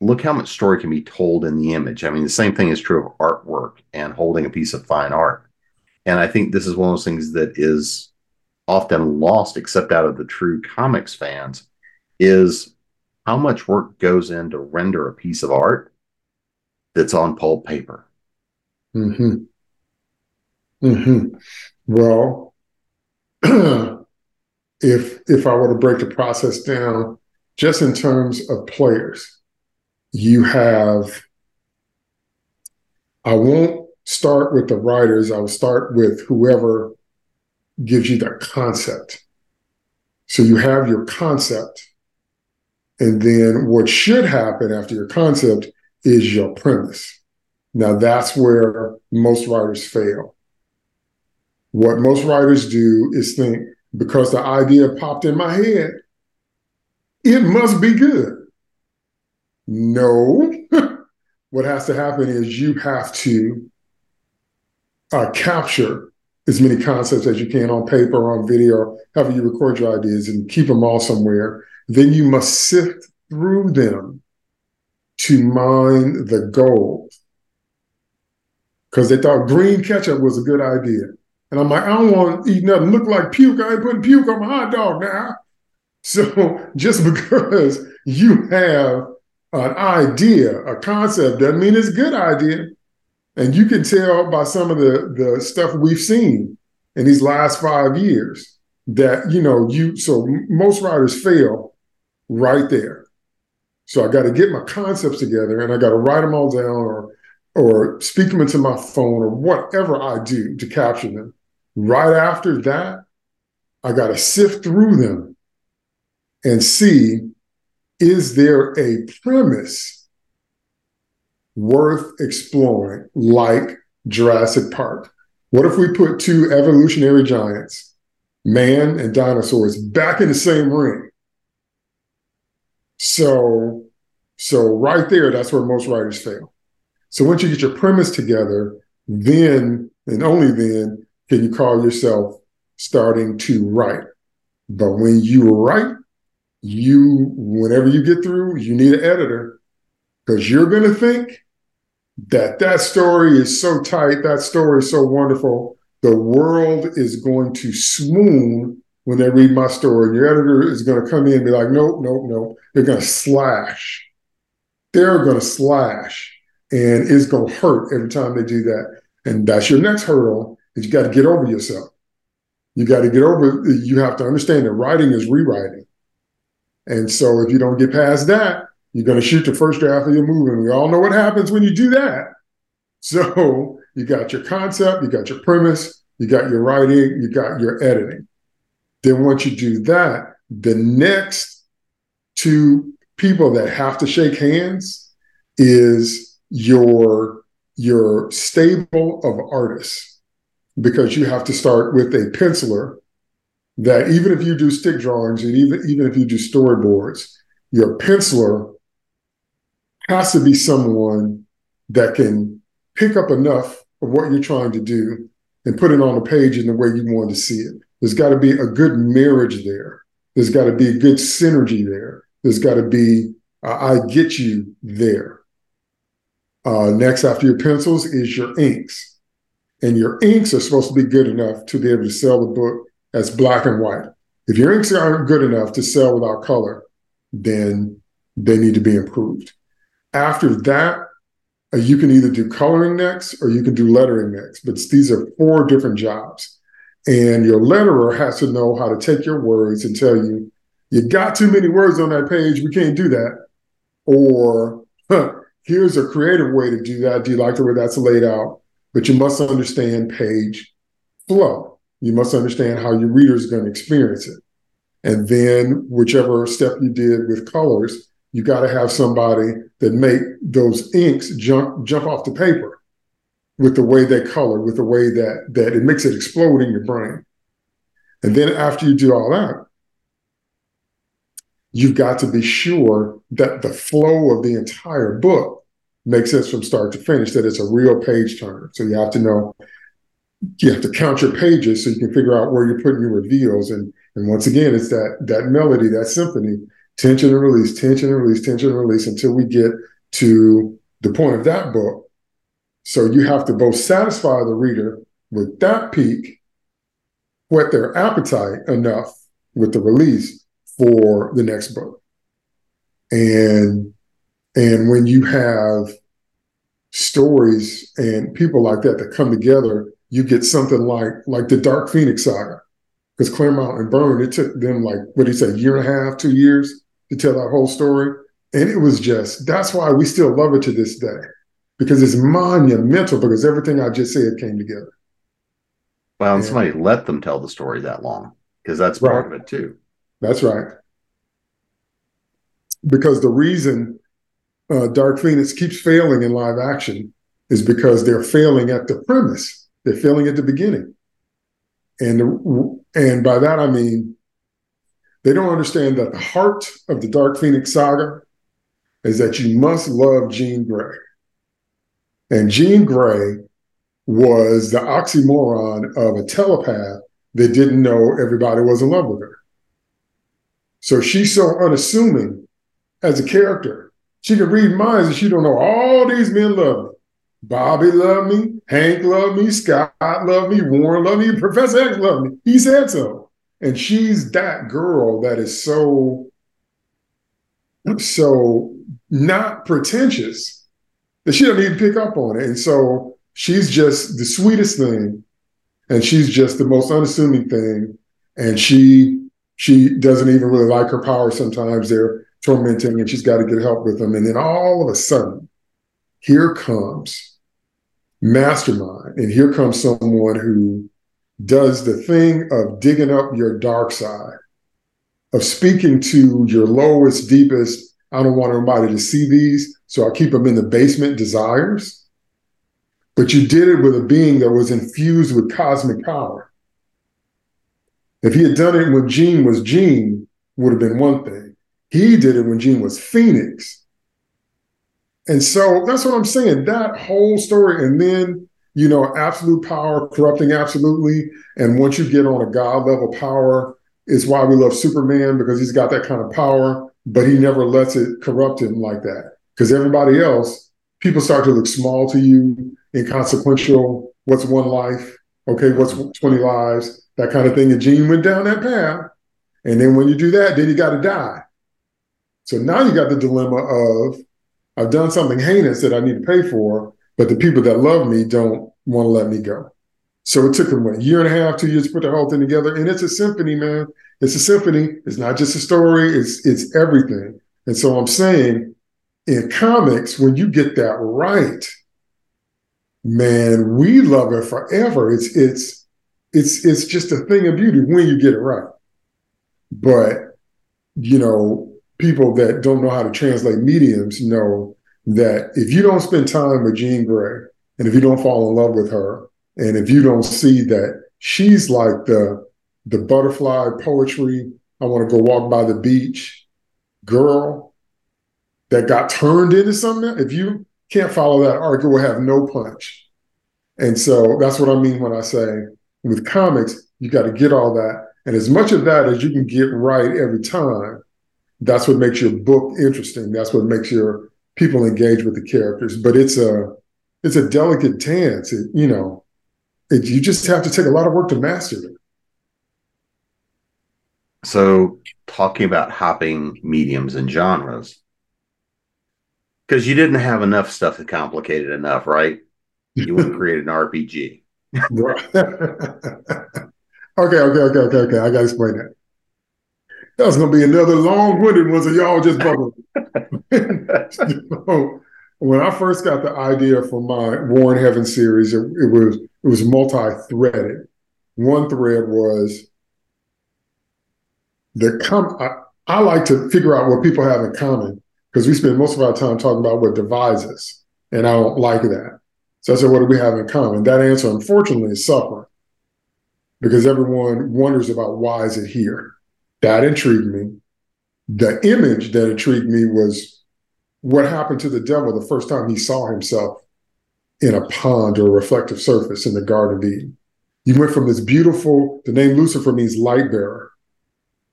Look how much story can be told in the image. I mean the same thing is true of artwork and holding a piece of fine art. And i think this is one of those things that is often lost except out of the true comics fans is how much work goes in to render a piece of art that's on pulp paper. Hmm. Hmm. Well, if if I were to break the process down, just in terms of players, you have I won't start with the writers. I will start with whoever gives you that concept. So you have your concept. And then what should happen after your concept is your premise. Now that's where most writers fail. What most writers do is think because the idea popped in my head, it must be good. No. what has to happen is you have to uh, capture as many concepts as you can on paper, on video, however you record your ideas and keep them all somewhere. Then you must sift through them to mine the gold. Because they thought green ketchup was a good idea. And I'm like, I don't want to eat nothing look like puke. I ain't putting puke on my hot dog now. So just because you have an idea, a concept, doesn't mean it's a good idea. And you can tell by some of the, the stuff we've seen in these last five years that, you know, you, so most writers fail right there. So I got to get my concepts together and I got to write them all down or, or speak them into my phone or whatever I do to capture them. Right after that, I got to sift through them and see is there a premise worth exploring, like Jurassic Park? What if we put two evolutionary giants, man and dinosaurs, back in the same ring? So, so right there, that's where most writers fail. So once you get your premise together, then and only then can you call yourself starting to write. But when you write, you whenever you get through, you need an editor because you're going to think that that story is so tight, that story is so wonderful. The world is going to swoon when they read my story. And your editor is going to come in and be like, nope, nope, nope. They're going to slash. They're going to slash. And it's going to hurt every time they do that. And that's your next hurdle is you got to get over yourself. You got to get over, you have to understand that writing is rewriting. And so if you don't get past that, you're going to shoot the first draft of your movie. And we all know what happens when you do that. So you got your concept, you got your premise, you got your writing, you got your editing. Then once you do that, the next two people that have to shake hands is your your stable of artists because you have to start with a penciler that even if you do stick drawings and even even if you do storyboards your penciler has to be someone that can pick up enough of what you're trying to do and put it on the page in the way you want to see it. There's got to be a good marriage there. There's got to be a good synergy there. There's got to be uh, I get you there. Uh, next after your pencils is your inks. And your inks are supposed to be good enough to be able to sell the book as black and white. If your inks aren't good enough to sell without color, then they need to be improved. After that, uh, you can either do coloring next or you can do lettering next. But these are four different jobs. And your letterer has to know how to take your words and tell you, you got too many words on that page. We can't do that. Or huh, here's a creative way to do that. Do you like the way that's laid out? But you must understand page flow. You must understand how your reader is going to experience it. And then whichever step you did with colors, you got to have somebody that make those inks jump jump off the paper with the way they color, with the way that that it makes it explode in your brain. And then after you do all that, you've got to be sure that the flow of the entire book makes sense from start to finish, that it's a real page turner. So you have to know, you have to count your pages so you can figure out where you're putting your reveals. And and once again, it's that that melody, that symphony tension and release, tension and release, tension and release until we get to the point of that book. So you have to both satisfy the reader with that peak, whet their appetite enough with the release for the next book. And and when you have stories and people like that that come together, you get something like like the Dark Phoenix saga. Because Claremont and Byrne, it took them like what do you say, a year and a half, two years to tell that whole story. And it was just, that's why we still love it to this day. Because it's monumental because everything I just said came together. Well, and, somebody let them tell the story that long because that's right. part of it too. That's right. Because the reason uh, Dark Phoenix keeps failing in live action is because they're failing at the premise. They're failing at the beginning, and and by that I mean they don't understand that the heart of the Dark Phoenix saga is that you must love Jean Grey, and Jean Grey was the oxymoron of a telepath that didn't know everybody was in love with her. So she's so unassuming as a character. She can read minds and she don't know all these men love me. Bobby loved me, Hank loved me, Scott loved me, Warren loved me, Professor X loved me. He said so. And she's that girl that is so, so not pretentious that she doesn't even pick up on it. And so she's just the sweetest thing. And she's just the most unassuming thing. And she she doesn't even really like her power sometimes. They're tormenting and she's got to get help with them. And then all of a sudden, here comes mastermind. And here comes someone who does the thing of digging up your dark side, of speaking to your lowest, deepest, I don't want anybody to see these, so I keep them in the basement desires. But you did it with a being that was infused with cosmic power. If he had done it when Jean was Jean, would have been one thing. He did it when Jean was Phoenix, and so that's what I'm saying. That whole story, and then you know, absolute power corrupting absolutely. And once you get on a God level power, is why we love Superman because he's got that kind of power, but he never lets it corrupt him like that. Because everybody else, people start to look small to you, inconsequential. What's one life? Okay, what's 20 lives? That kind of thing. And Jean went down that path. And then when you do that, then you got to die. So now you got the dilemma of I've done something heinous that I need to pay for, but the people that love me don't want to let me go. So it took them what, a year and a half, two years to put the whole thing together. And it's a symphony, man. It's a symphony. It's not just a story, it's it's everything. And so I'm saying in comics, when you get that right, man, we love it forever. It's it's it's it's just a thing of beauty when you get it right. But you know, people that don't know how to translate mediums know that if you don't spend time with Jean Grey and if you don't fall in love with her and if you don't see that she's like the the butterfly poetry, I want to go walk by the beach girl that got turned into something. If you can't follow that arc, it will have no punch. And so that's what I mean when I say with comics, you got to get all that. And as much of that as you can get right every time, that's what makes your book interesting. That's what makes your people engage with the characters. But it's a it's a delicate dance. It, you know, it, you just have to take a lot of work to master it. So, talking about hopping mediums and genres, because you didn't have enough stuff that complicated enough, right? You want to create an RPG. okay, okay, okay, okay, okay. I got to explain that. That's gonna be another long-winded one, so y'all just bubble. when I first got the idea for my War in Heaven series, it, it was it was multi-threaded. One thread was the com. I, I like to figure out what people have in common because we spend most of our time talking about what divides us, and I don't like that. So I said, what do we have in common? That answer, unfortunately, is suffering because everyone wonders about why is it here. That intrigued me. The image that intrigued me was what happened to the devil the first time he saw himself in a pond or a reflective surface in the Garden of Eden. You went from this beautiful, the name Lucifer means light bearer.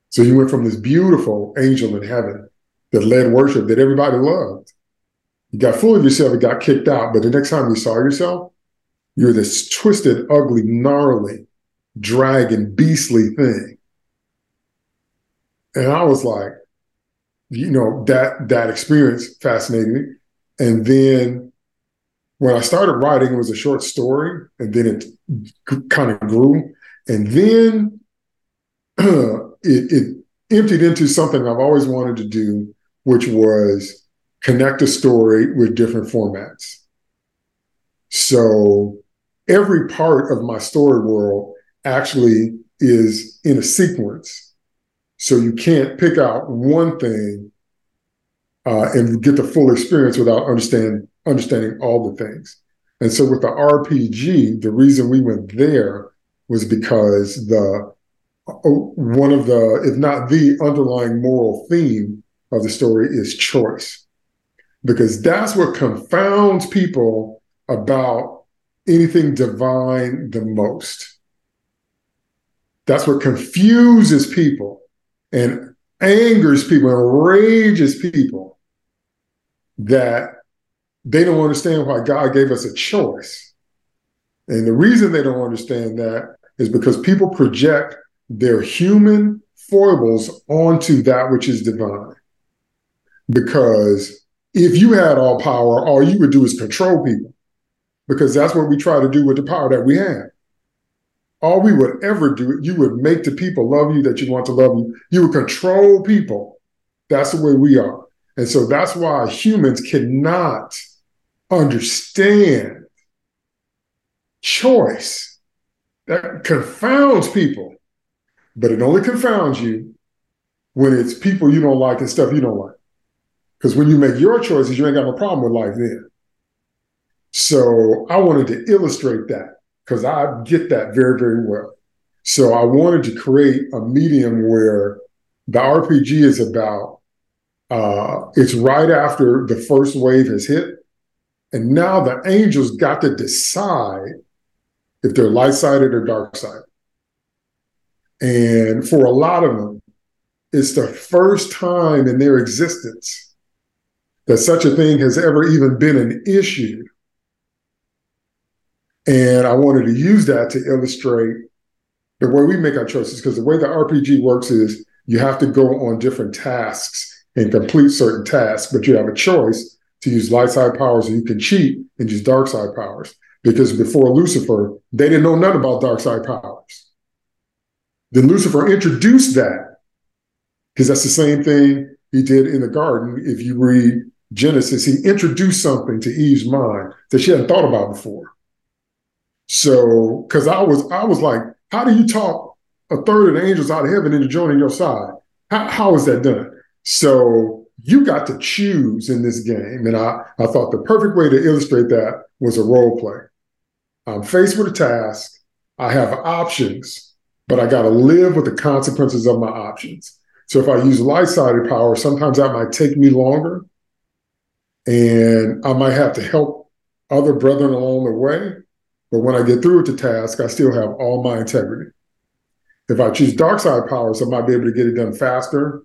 So you went from this beautiful angel in heaven that led worship that everybody loved. You got full of yourself and got kicked out. But the next time you saw yourself, you're this twisted, ugly, gnarly, dragon, beastly thing. And I was like, you know, that that experience fascinated me. And then when I started writing, it was a short story, and then it kind of grew. And then it, it emptied into something I've always wanted to do, which was connect a story with different formats. So every part of my story world actually is in a sequence. So you can't pick out one thing uh, and get the full experience without understand, understanding all the things. And so with the RPG, the reason we went there was because the uh, one of the, if not the underlying moral theme of the story is choice. Because that's what confounds people about anything divine the most. That's what confuses people and angers people and enrages people that they don't understand why God gave us a choice. And the reason they don't understand that is because people project their human foibles onto that which is divine. Because if you had all power, all you would do is control people, because that's what we try to do with the power that we have. All we would ever do, you would make the people love you that you want to love you. You would control people. That's the way we are. And so that's why humans cannot understand choice. That confounds people, but it only confounds you when it's people you don't like and stuff you don't like. Because when you make your choices, you ain't got no problem with life then. So I wanted to illustrate that because I get that very, very well. So I wanted to create a medium where the RPG is about uh, it's right after the first wave has hit. And now the angels got to decide if they're light sided or dark sided. And for a lot of them, it's the first time in their existence that such a thing has ever even been an issue. And I wanted to use that to illustrate the way we make our choices, because the way the RPG works is you have to go on different tasks and complete certain tasks, but you have a choice to use light side powers or you can cheat and use dark side powers. Because before Lucifer, they didn't know nothing about dark side powers. Then Lucifer introduced that, because that's the same thing he did in the garden. If you read Genesis, he introduced something to Eve's mind that she hadn't thought about before. So, because I was, I was like, how do you talk a third of the angels out of heaven into joining your side? How, how is that done? So you got to choose in this game. And I, I thought the perfect way to illustrate that was a role play. I'm faced with a task. I have options, but I got to live with the consequences of my options. So if I use light sided power, sometimes that might take me longer. And I might have to help other brethren along the way. But when I get through with the task, I still have all my integrity. If I choose dark side powers, I might be able to get it done faster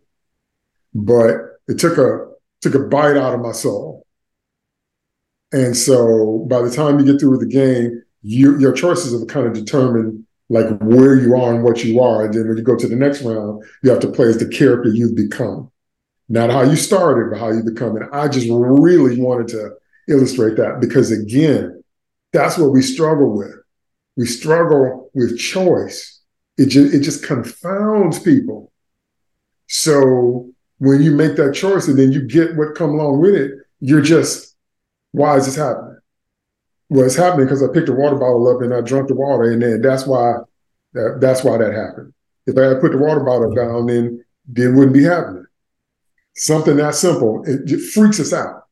but it took a took a bite out of my soul. And so by the time you get through with the game, you, your choices have kind of determined like where you are and what you are. And then when you go to the next round, you have to play as the character you've become. Not how you started, but how you become. And I just really wanted to illustrate that because again, that's what we struggle with. We struggle with choice. It just it just confounds people. So when you make that choice and then you get what come along with it, you're just, why is this happening? Well, it's happening because I picked a water bottle up and I drank the water, and then that's why that, that's why that happened. If I had put the water bottle down, then then it wouldn't be happening. Something that simple, it, freaks us out.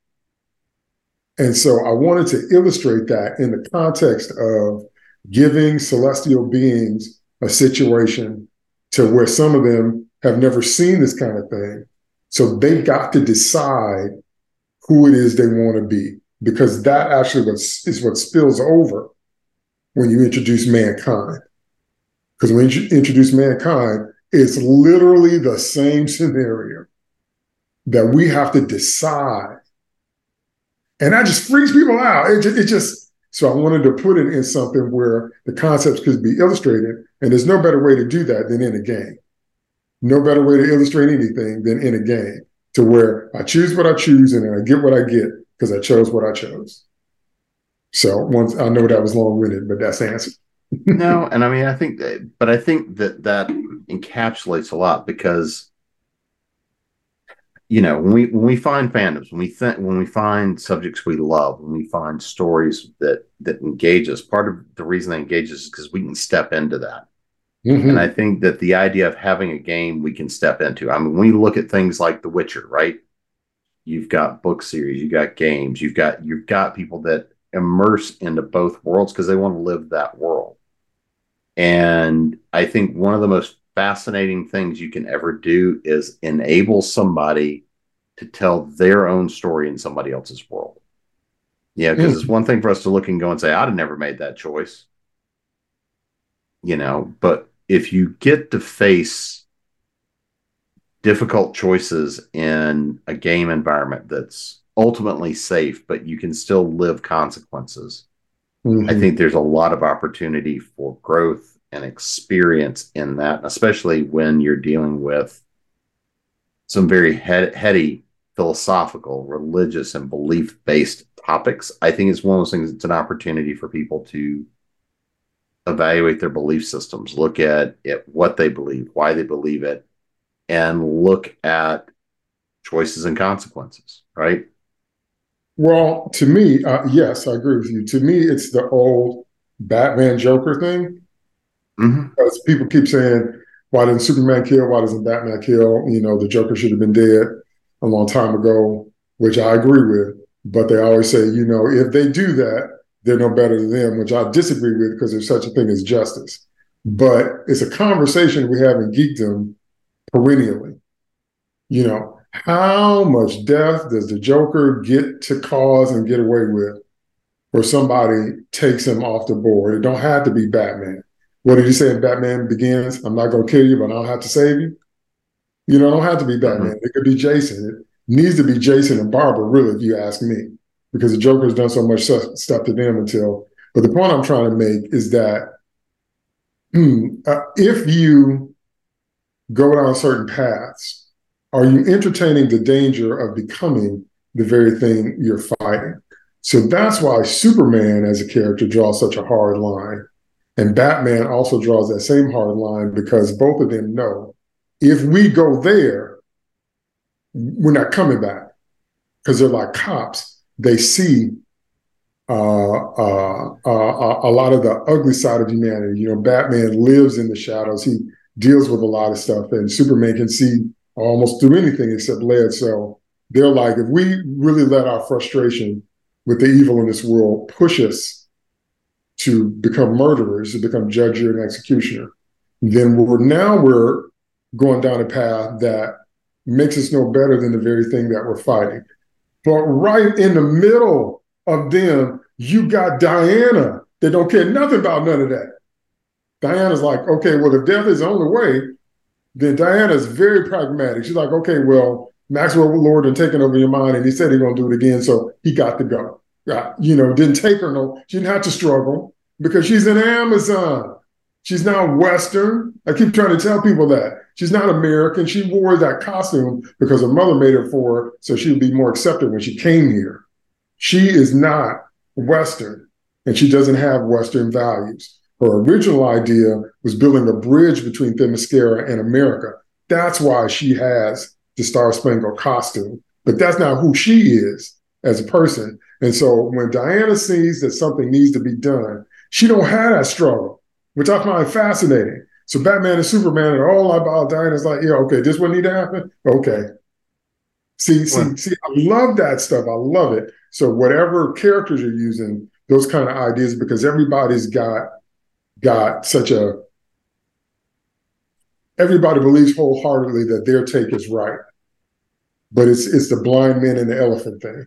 And so I wanted to illustrate that in the context of giving celestial beings a situation to where some of them have never seen this kind of thing so they've got to decide who it is they want to be, because that actually is what spills over when you introduce mankind. Because when you introduce mankind, it's literally the same scenario that we have to decide. And that just freaks people out. It just, it just, so I wanted to put it in something where the concepts could be illustrated. And there's no better way to do that than in a game no better way to illustrate anything than in a game to where I choose what I choose and I get what I get because I chose what I chose. So once I know that was long winded, but that's the answer. no, and I mean I think, that, but I think that that encapsulates a lot because you know when we when we find fandoms when we think when we find subjects we love when we find stories that that engage us part of the reason they engage us is because we can step into that. Mm-hmm. and i think that the idea of having a game we can step into i mean we look at things like the witcher right? You've got book series you've got games you've got you've got people that immerse into both worlds because they want to live that world. And i think one of the most fascinating things you can ever do is enable somebody to tell their own story in somebody else's world. Yeah, because mm. it's one thing for us to look and go and say, I'd have never made that choice. You know, but if you get to face difficult choices in a game environment that's ultimately safe, but you can still live consequences, mm-hmm. I think there's a lot of opportunity for growth and experience in that, especially when you're dealing with some very head, heady philosophical, religious, and belief based topics. I think it's one of those things, it's an opportunity for people to evaluate their belief systems, look at what they believe, why they believe it, and look at choices and consequences, right? Well, to me, uh, yes, I agree with you. To me, it's the old Batman Joker thing. Mm-hmm. Because people keep saying, why didn't Superman kill? Why doesn't Batman kill? You know, the Joker should have been dead a long time ago, which I agree with. But they always say, you know, if they do that, they're no better than them, which I disagree with because there's such a thing as justice. But it's a conversation we have in geekdom perennially. You know, how much death does the Joker get to cause and get away with where somebody takes him off the board? It don't have to be Batman. What did you say in Batman Begins? I'm not going to kill you, but I don't have to save you. You know, I don't have to be Batman. Mm-hmm. It could be Jason. It needs to be Jason and Barbara, really, if you ask me, because the Joker's done so much stuff to them until. But the point I'm trying to make is that hmm, uh, if you go down certain paths, are you entertaining the danger of becoming the very thing you're fighting? So that's why Superman as a character draws such a hard line and Batman also draws that same hard line because both of them know if we go there, we're not coming back because they're like cops. They see uh, uh, uh, a lot of the ugly side of humanity. You know, Batman lives in the shadows. He deals with a lot of stuff, and Superman can see almost through anything except lead. So they're like, if we really let our frustration with the evil in this world push us to become murderers, to become judge, and executioner, then we're now we're going down a path that makes us no better than the very thing that we're fighting. But right in the middle of them, you got Diana that don't care nothing about none of that. Diana's like, okay, well, if death is the only way, then Diana's very pragmatic. She's like, okay, well, Maxwell Lord had taken over your mind and he said he's to do it again. So he got to go. You know, didn't take her no, she didn't have to struggle because she's an Amazon. She's not Western. I keep trying to tell people that. She's not American. She wore that costume because her mother made it for her so she would be more accepted when she came here. She is not Western and she doesn't have Western values. Her original idea was building a bridge between Themyscira and America. That's why she has the Star Spangled costume, but that's not who she is as a person. And so when Diana sees that something needs to be done, she don't have that struggle, which I find fascinating. So Batman and Superman are all about Diana's like, yeah, okay, this what need to happen? Okay. See, see, see, I love that stuff. I love it. So whatever characters you're using, those kind of ideas, because everybody's got got such a everybody believes wholeheartedly that their take is right. But it's it's the blind man and the elephant thing.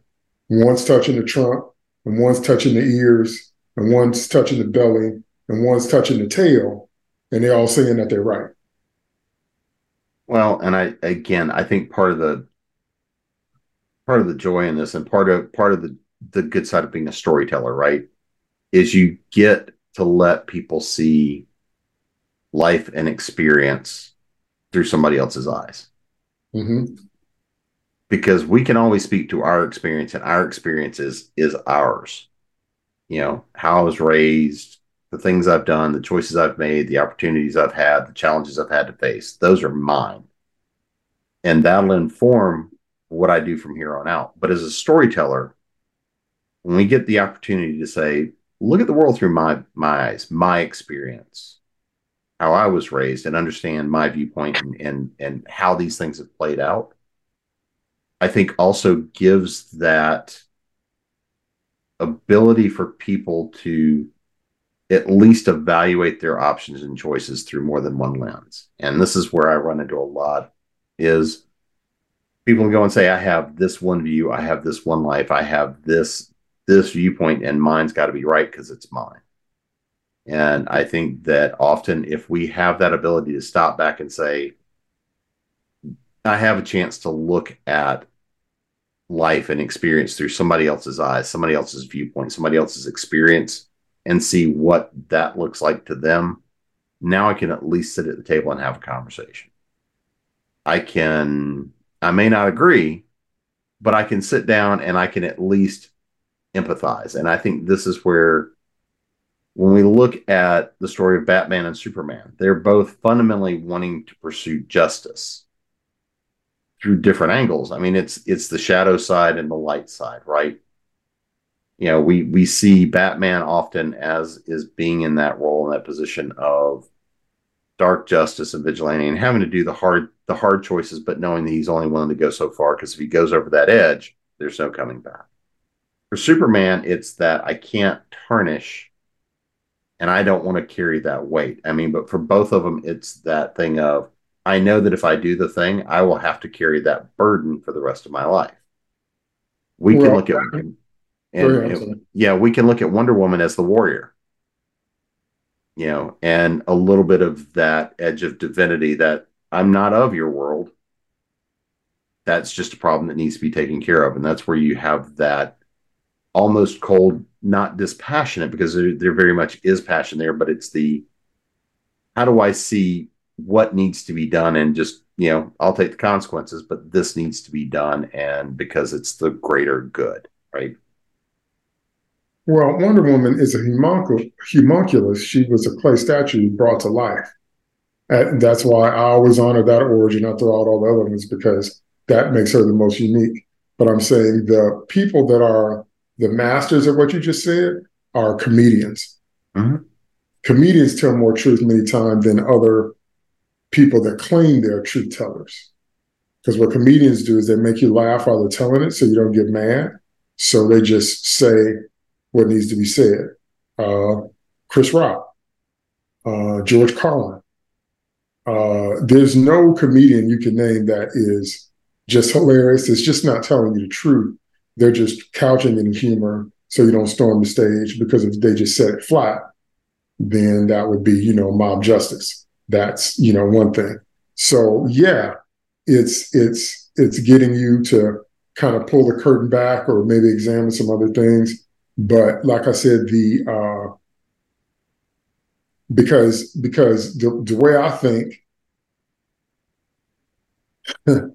One's touching the trunk, and one's touching the ears, and one's touching the belly, and one's touching the tail, and they're all saying that they're right. Well, and I again, I think part of the part of the joy in this, and part of part of the the good side of being a storyteller, right, is you get to let people see life and experience through somebody else's eyes. Mm-hmm because we can always speak to our experience and our experience is, is ours you know how i was raised the things i've done the choices i've made the opportunities i've had the challenges i've had to face those are mine and that'll inform what I do from here on out. But as a storyteller, when we get the opportunity to say, look at the world through my my eyes, my experience, how I was raised, and understand my viewpoint and and, and how these things have played out, I think also gives that ability for people to at least evaluate their options and choices through more than one lens. And this is where I run into a lot is people go and say, I have this one view, I have this one life, I have this this viewpoint, and mine's got to be right because it's mine. And I think that often if we have that ability to stop back and say, I have a chance to look at life and experience through somebody else's eyes, somebody else's viewpoint, somebody else's experience, and see what that looks like to them. Now I can at least sit at the table and have a conversation. I can, I may not agree, but I can sit down and I can at least empathize. And I think this is where, when we look at the story of Batman and Superman, they're both fundamentally wanting to pursue justice through different angles. I mean, it's it's the shadow side and the light side, right? You know, we we see Batman often as is being in that role in that position of dark justice and vigilante and having to do the hard the hard choices, but knowing that he's only willing to go so far because if he goes over that edge, there's no coming back. For Superman, it's that I can't tarnish and I don't want to carry that weight. I mean, but for both of them, it's that thing of I know that if I do the thing, I will have to carry that burden for the rest of my life. We can look at and, and, yeah, we can look at Wonder Woman as the warrior. You know, and a little bit of that edge of divinity that I'm not of your world. That's just a problem that needs to be taken care of. And that's where you have that almost cold, not dispassionate, because there, there very much is passion there, but it's the how do I see what needs to be done and just you know i'll take the consequences but this needs to be done and because it's the greater good right? Well wonder woman is a homunculus she was a clay statue brought to life. And that's why i always honor that origin. After all, all the other ones because that makes her the most unique. But i'm saying the people that are the masters of what you just said are comedians. Mm-hmm. comedians tell more truth many times than other people that claim they're truth tellers. Because what comedians do is they make you laugh while they're telling it so you don't get mad. So they just say what needs to be said. Uh, Chris Rock, uh, George Carlin. Uh, there's no comedian you can name that is just hilarious. It's just not telling you the truth. They're just couching in humor so you don't storm the stage because if they just said it flat, then that would be, you know, mob justice that's you know one thing. So yeah it's it's it's getting you to kind of pull the curtain back or maybe examine some other things. But like i said the uh because because the, the way i think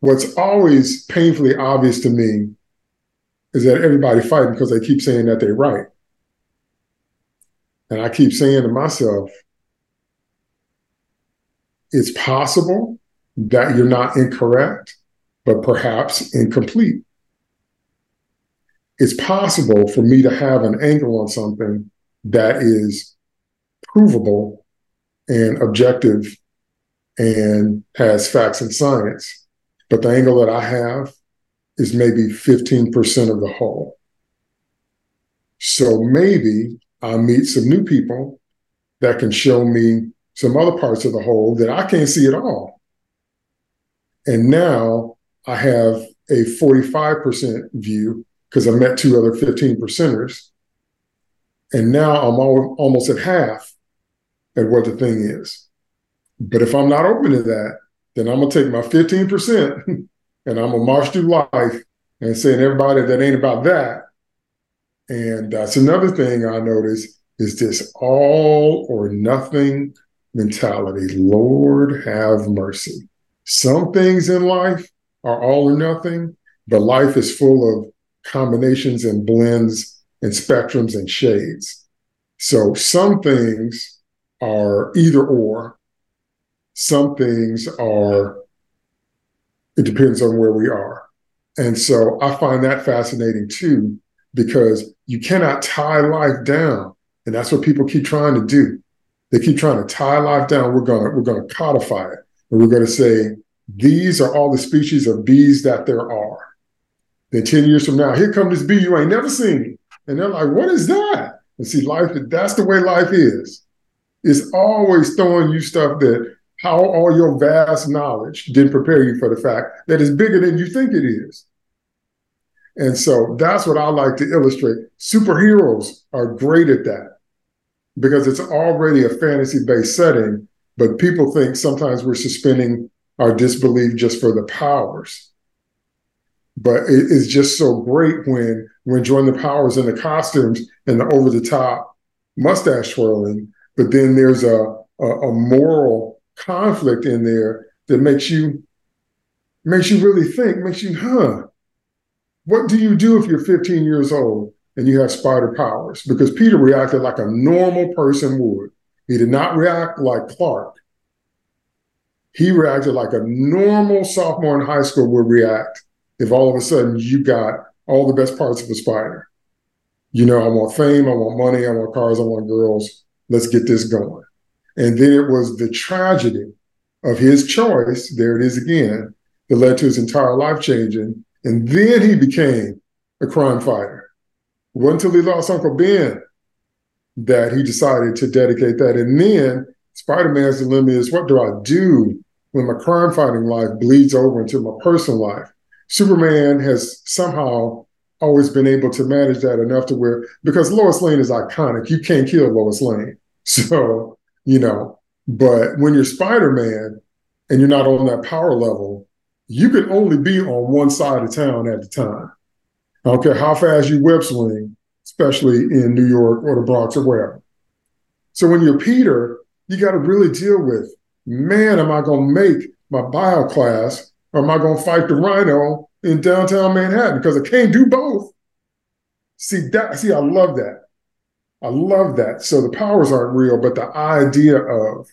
what's always painfully obvious to me is that everybody fighting because they keep saying that they're right. And i keep saying to myself it's possible that you're not incorrect, but perhaps incomplete. It's possible for me to have an angle on something that is provable and objective and has facts and science, but the angle that I have is maybe 15% of the whole. So maybe I'll meet some new people that can show me some other parts of the whole that I can't see at all. And now I have a 45% view because I met two other 15 percenters. And now I'm all, almost at half at what the thing is. But if I'm not open to that, then I'm going to take my 15% and I'm going to march through life and saying everybody that ain't about that. And that's another thing I notice is this all or nothing mentality. Lord have mercy. Some things in life are all or nothing, but life is full of combinations and blends and spectrums and shades. So some things are either or, some things are It depends on where we are. And so I find that fascinating too, because you cannot tie life down. And that's what people keep trying to do. They keep trying to tie life down. We're gonna we're gonna codify it. And we're gonna say, these are all the species of bees that there are. Then 10 years from now, here come this bee you ain't never seen. And they're like, what is that? And see, life, that's the way life is. It's always throwing you stuff that how all your vast knowledge didn't prepare you for the fact that it's bigger than you think it is. And so that's what I like to illustrate. Superheroes are great at that because it's already a fantasy based setting, but people think sometimes we're suspending our disbelief just for the powers. But it is just so great when when enjoying the powers and the costumes and the over the top mustache twirling, but then there's a, a, a moral conflict in there that makes you makes you really think, makes you, huh? What do you do if you're 15 years old and you have spider powers? Because Peter reacted like a normal person would. He did not react like Clark. He reacted like a normal sophomore in high school would react if all of a sudden you got all the best parts of a spider. You know, I want fame, I want money, I want cars, I want girls. Let's get this going. And then it was the tragedy of his choice, there it is again, that led to his entire life changing. And then he became a crime fighter. Wasn't until he lost Uncle Ben that he decided to dedicate that. And then Spider Man's dilemma is what do I do when my crime fighting life bleeds over into my personal life? Superman has somehow always been able to manage that enough to where, because Lois Lane is iconic, you can't kill Lois Lane. So you know. But when you're Spider Man and you're not on that power level, you can only be on one side of town at the time. I don't care how fast you web swing, especially in New York or the Bronx or wherever. So when you're Peter, you got to really deal with, man, am I going to make my bio class or am I going to fight the rhino in downtown Manhattan? Because I can't do both. See that? See, I love that. I love that. So the powers aren't real, but the idea of,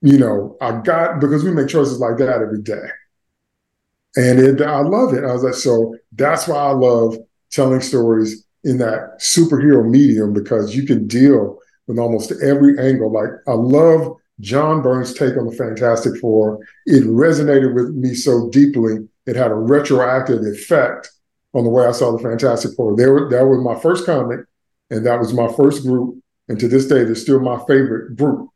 you know, I got because we make choices like that every day. And it, I love it. I was like, so that's why I love telling stories in that superhero medium because you can deal with almost every angle. Like I love John Byrne's take on the Fantastic Four. It resonated with me so deeply. It had a retroactive effect on the way I saw the Fantastic Four. They were, that was my first comic and that was my first group. And to this day, they're still my favorite group.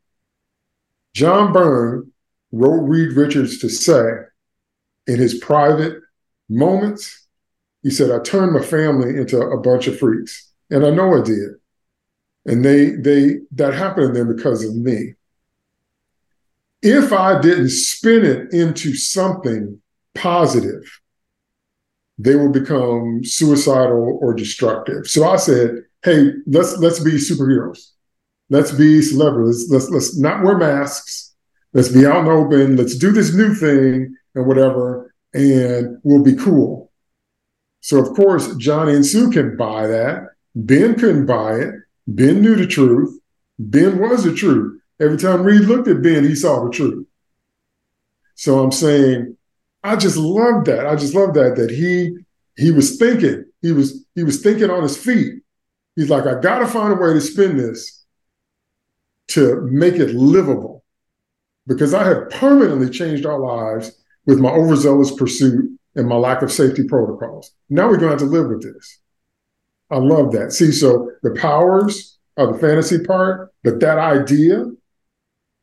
John Byrne wrote Reed Richards to say in his private moments, he said, I turned my family into a bunch of freaks. And I know I did. And they they that happened to them because of me. If I didn't spin it into something positive, they would become suicidal or destructive. So I said, hey, let's let's be superheroes. Let's be celebrities. Let's let's not wear masks. Let's be out and open. Let's do this new thing and whatever, and we'll be cool. So of course, Johnny and Sue can buy that. Ben couldn't buy it. Ben knew the truth. Ben was the truth. Every time Reed looked at Ben, he saw the truth. So I'm saying, I just love that. I just love that that he he was thinking. He was he was thinking on his feet He's like, I got to find a way to spin this to make it livable because I have permanently changed our lives with my overzealous pursuit and my lack of safety protocols. Now we're going to have to live with this. I love that. See, so the powers are the fantasy part, but that idea,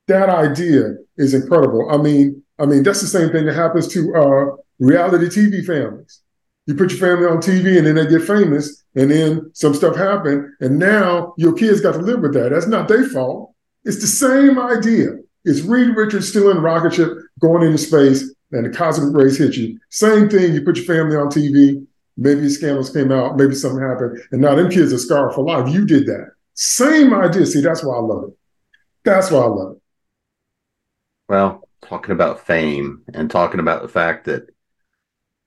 that idea is incredible. I mean, I mean, that's the same thing that happens to uh, reality TV families. You put your family on TV and then they get famous and then some stuff happened and now your kids got to live with that. That's not their fault. It's the same idea. It's Reed Richards still in rocket ship going into space and the cosmic rays hit you. Same thing. You put your family on TV. Maybe scandals came out. Maybe something happened. And now them kids are scarred for life. You did that. Same idea. See, that's why I love it. That's why I love it. Well, talking about fame and talking about the fact that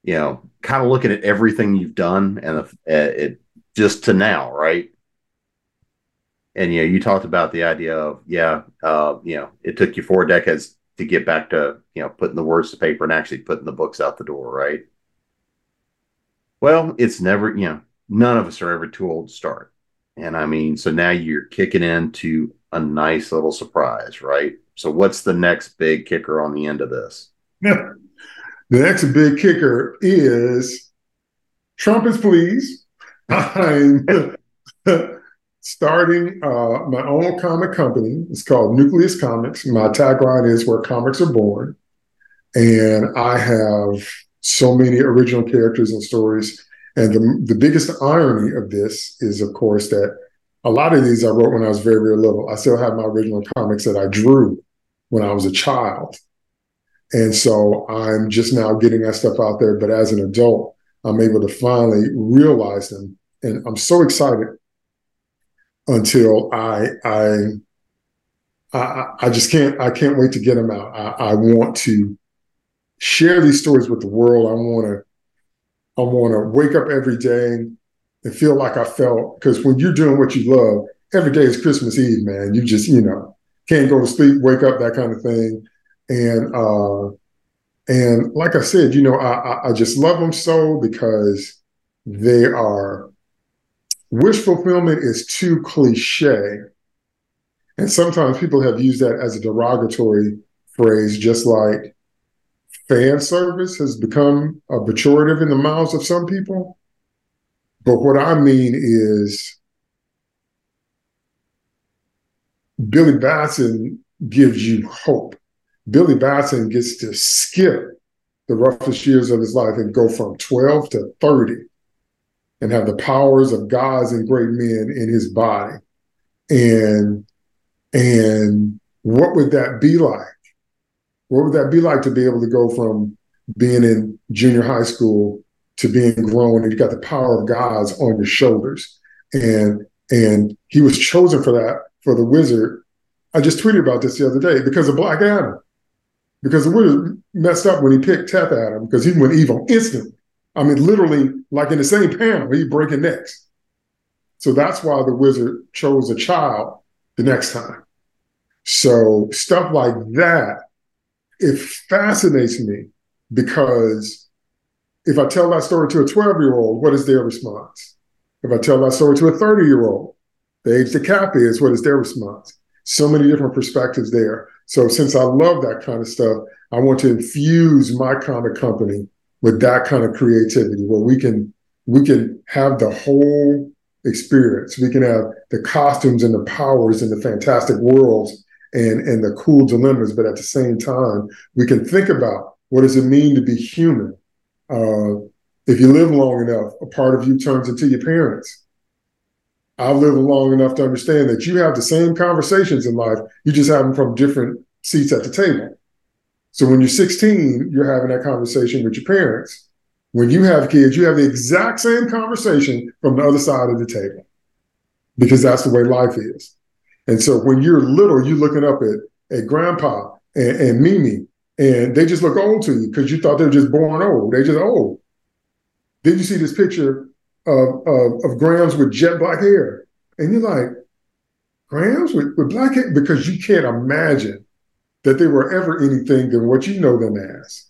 you know, kind of looking at everything you've done and uh, it just to now, right? And you know, you talked about the idea of yeah, uh, you know, it took you four decades to get back to you know putting the words to paper and actually putting the books out the door, right? Well, it's never you know none of us are ever too old to start, and I mean, so now you're kicking into a nice little surprise, right? So what's the next big kicker on the end of this? the next big kicker is trumpets, please. I'm starting uh, my own comic company. It's called Nucleus Comics. My tagline is "Where Comics Are Born," and I have so many original characters and stories. And the, the biggest irony of this is, of course, that a lot of these I wrote when I was very, very little. I still have my original comics that I drew when I was a child. And so I'm just now getting that stuff out there. But as an adult, I'm able to finally realize them. And I'm so excited until I I I, I just can't I can't wait to get them out. I, I want to share these stories with the world. I want to I want to wake up every day and feel like I felt because when you're doing what you love, every day is Christmas Eve, man. You just you know can't go to sleep, wake up, that kind of thing, and uh, and like I said, you know, I, I just love them so because they are wish fulfillment is too cliche. And sometimes people have used that as a derogatory phrase, just like fan service has become a pejorative in the mouths of some people. But what I mean is Billy Batson gives you hope. Billy Batson gets to skip the roughest years of his life and go from 12 to 30 and have the powers of gods and great men in his body. And and what would that be like? What would that be like to be able to go from being in junior high school to being grown and you got the power of gods on your shoulders? And and he was chosen for that for the wizard. I just tweeted about this the other day because of Black Adam. Because the wizard messed up when he picked Teth Adam because he went evil instantly. I mean, literally, like in the same panel, he breaking necks. So that's why the wizard chose a child the next time. So stuff like that, it fascinates me because if I tell that story to a 12 year old, what is their response? If I tell that story to a 30 year old, the age the cap is, what is their response? So many different perspectives there. So since I love that kind of stuff, I want to infuse my comic company with that kind of creativity where we can we can have the whole experience. We can have the costumes and the powers and the fantastic worlds and and the cool dilemmas, but at the same time, we can think about what does it mean to be human. Uh, if you live long enough, a part of you turns into your parents. I've lived long enough to understand that you have the same conversations in life, you just have them from different seats at the table. So when you're 16, you're having that conversation with your parents. When you have kids, you have the exact same conversation from the other side of the table because that's the way life is. And so when you're little, you're looking up at, at grandpa and, and Mimi, and they just look old to you because you thought they were just born old. They just old. Then you see this picture of, of, of Grams with jet black hair. And you're like, Grams with, with black hair? Because you can't imagine that they were ever anything than what you know them as.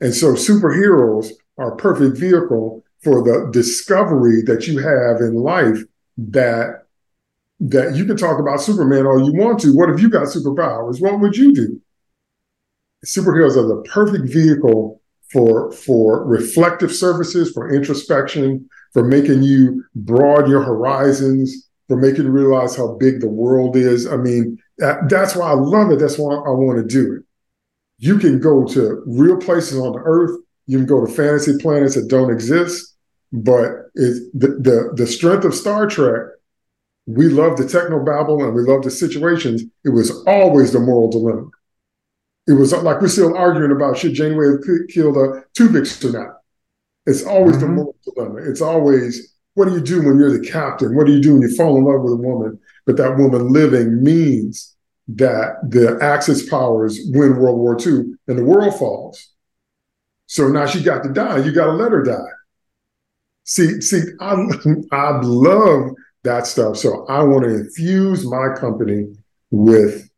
And so superheroes are a perfect vehicle for the discovery that you have in life that that you can talk about Superman all you want to. What if you got superpowers? What would you do? Superheroes are the perfect vehicle for for reflective services, for introspection, for making you broaden your horizons, for making you realize how big the world is. I mean, that's why I love it. That's why I want to do it. You can go to real places on the earth. You can go to fantasy planets that don't exist. But it, the, the the strength of Star Trek, we love the techno babble and we love the situations. It was always the moral dilemma. It was like we're still arguing about should Janeway have killed a Tuvix or not. It's always mm-hmm. the moral dilemma. It's always what do you do when you're the captain? What do you do when you fall in love with a woman? But that woman living means that the Axis powers win World War II and the world falls. So now she got to die. You got to let her die. See, see, I, I love that stuff. So I want to infuse my company with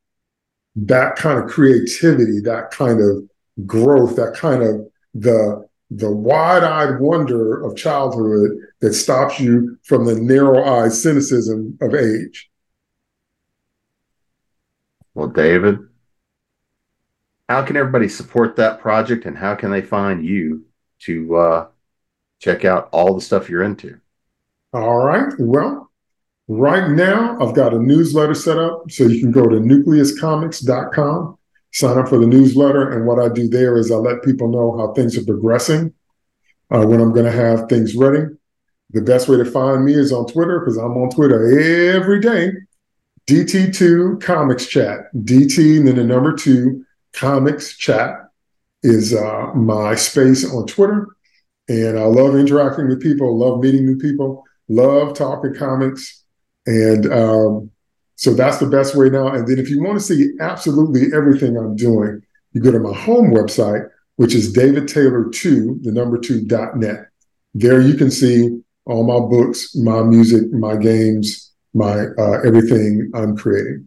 that kind of creativity, that kind of growth, that kind of the the wide-eyed wonder of childhood that stops you from the narrow-eyed cynicism of age. Well, David, how can everybody support that project and how can they find you to uh, check out all the stuff you're into? All right. Well, right now I've got a newsletter set up. So you can go to nucleuscomics.com, sign up for the newsletter. And what I do there is I let people know how things are progressing, uh, when I'm going to have things ready. The best way to find me is on Twitter because I'm on Twitter every day. DT2 Comics Chat. DT and then the number two Comics Chat is uh, my space on Twitter. And I love interacting with people, love meeting new people, love talking comics. And um, so that's the best way now. And then if you want to see absolutely everything I'm doing, you go to my home website, which is davidtaylor2, the number two dot net. There you can see all my books, my music, my games, my uh, everything I'm creating.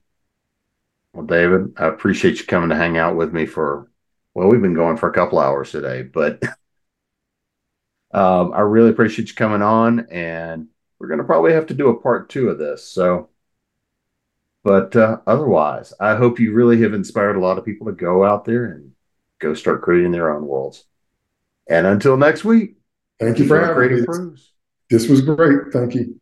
Well, David, I appreciate you coming to hang out with me for, well, we've been going for a couple hours today, but um, I really appreciate you coming on. And we're going to probably have to do a part two of this. So, but uh, otherwise, I hope you really have inspired a lot of people to go out there and go start creating their own worlds. And until next week, thank you for having me. This was great. Thank you.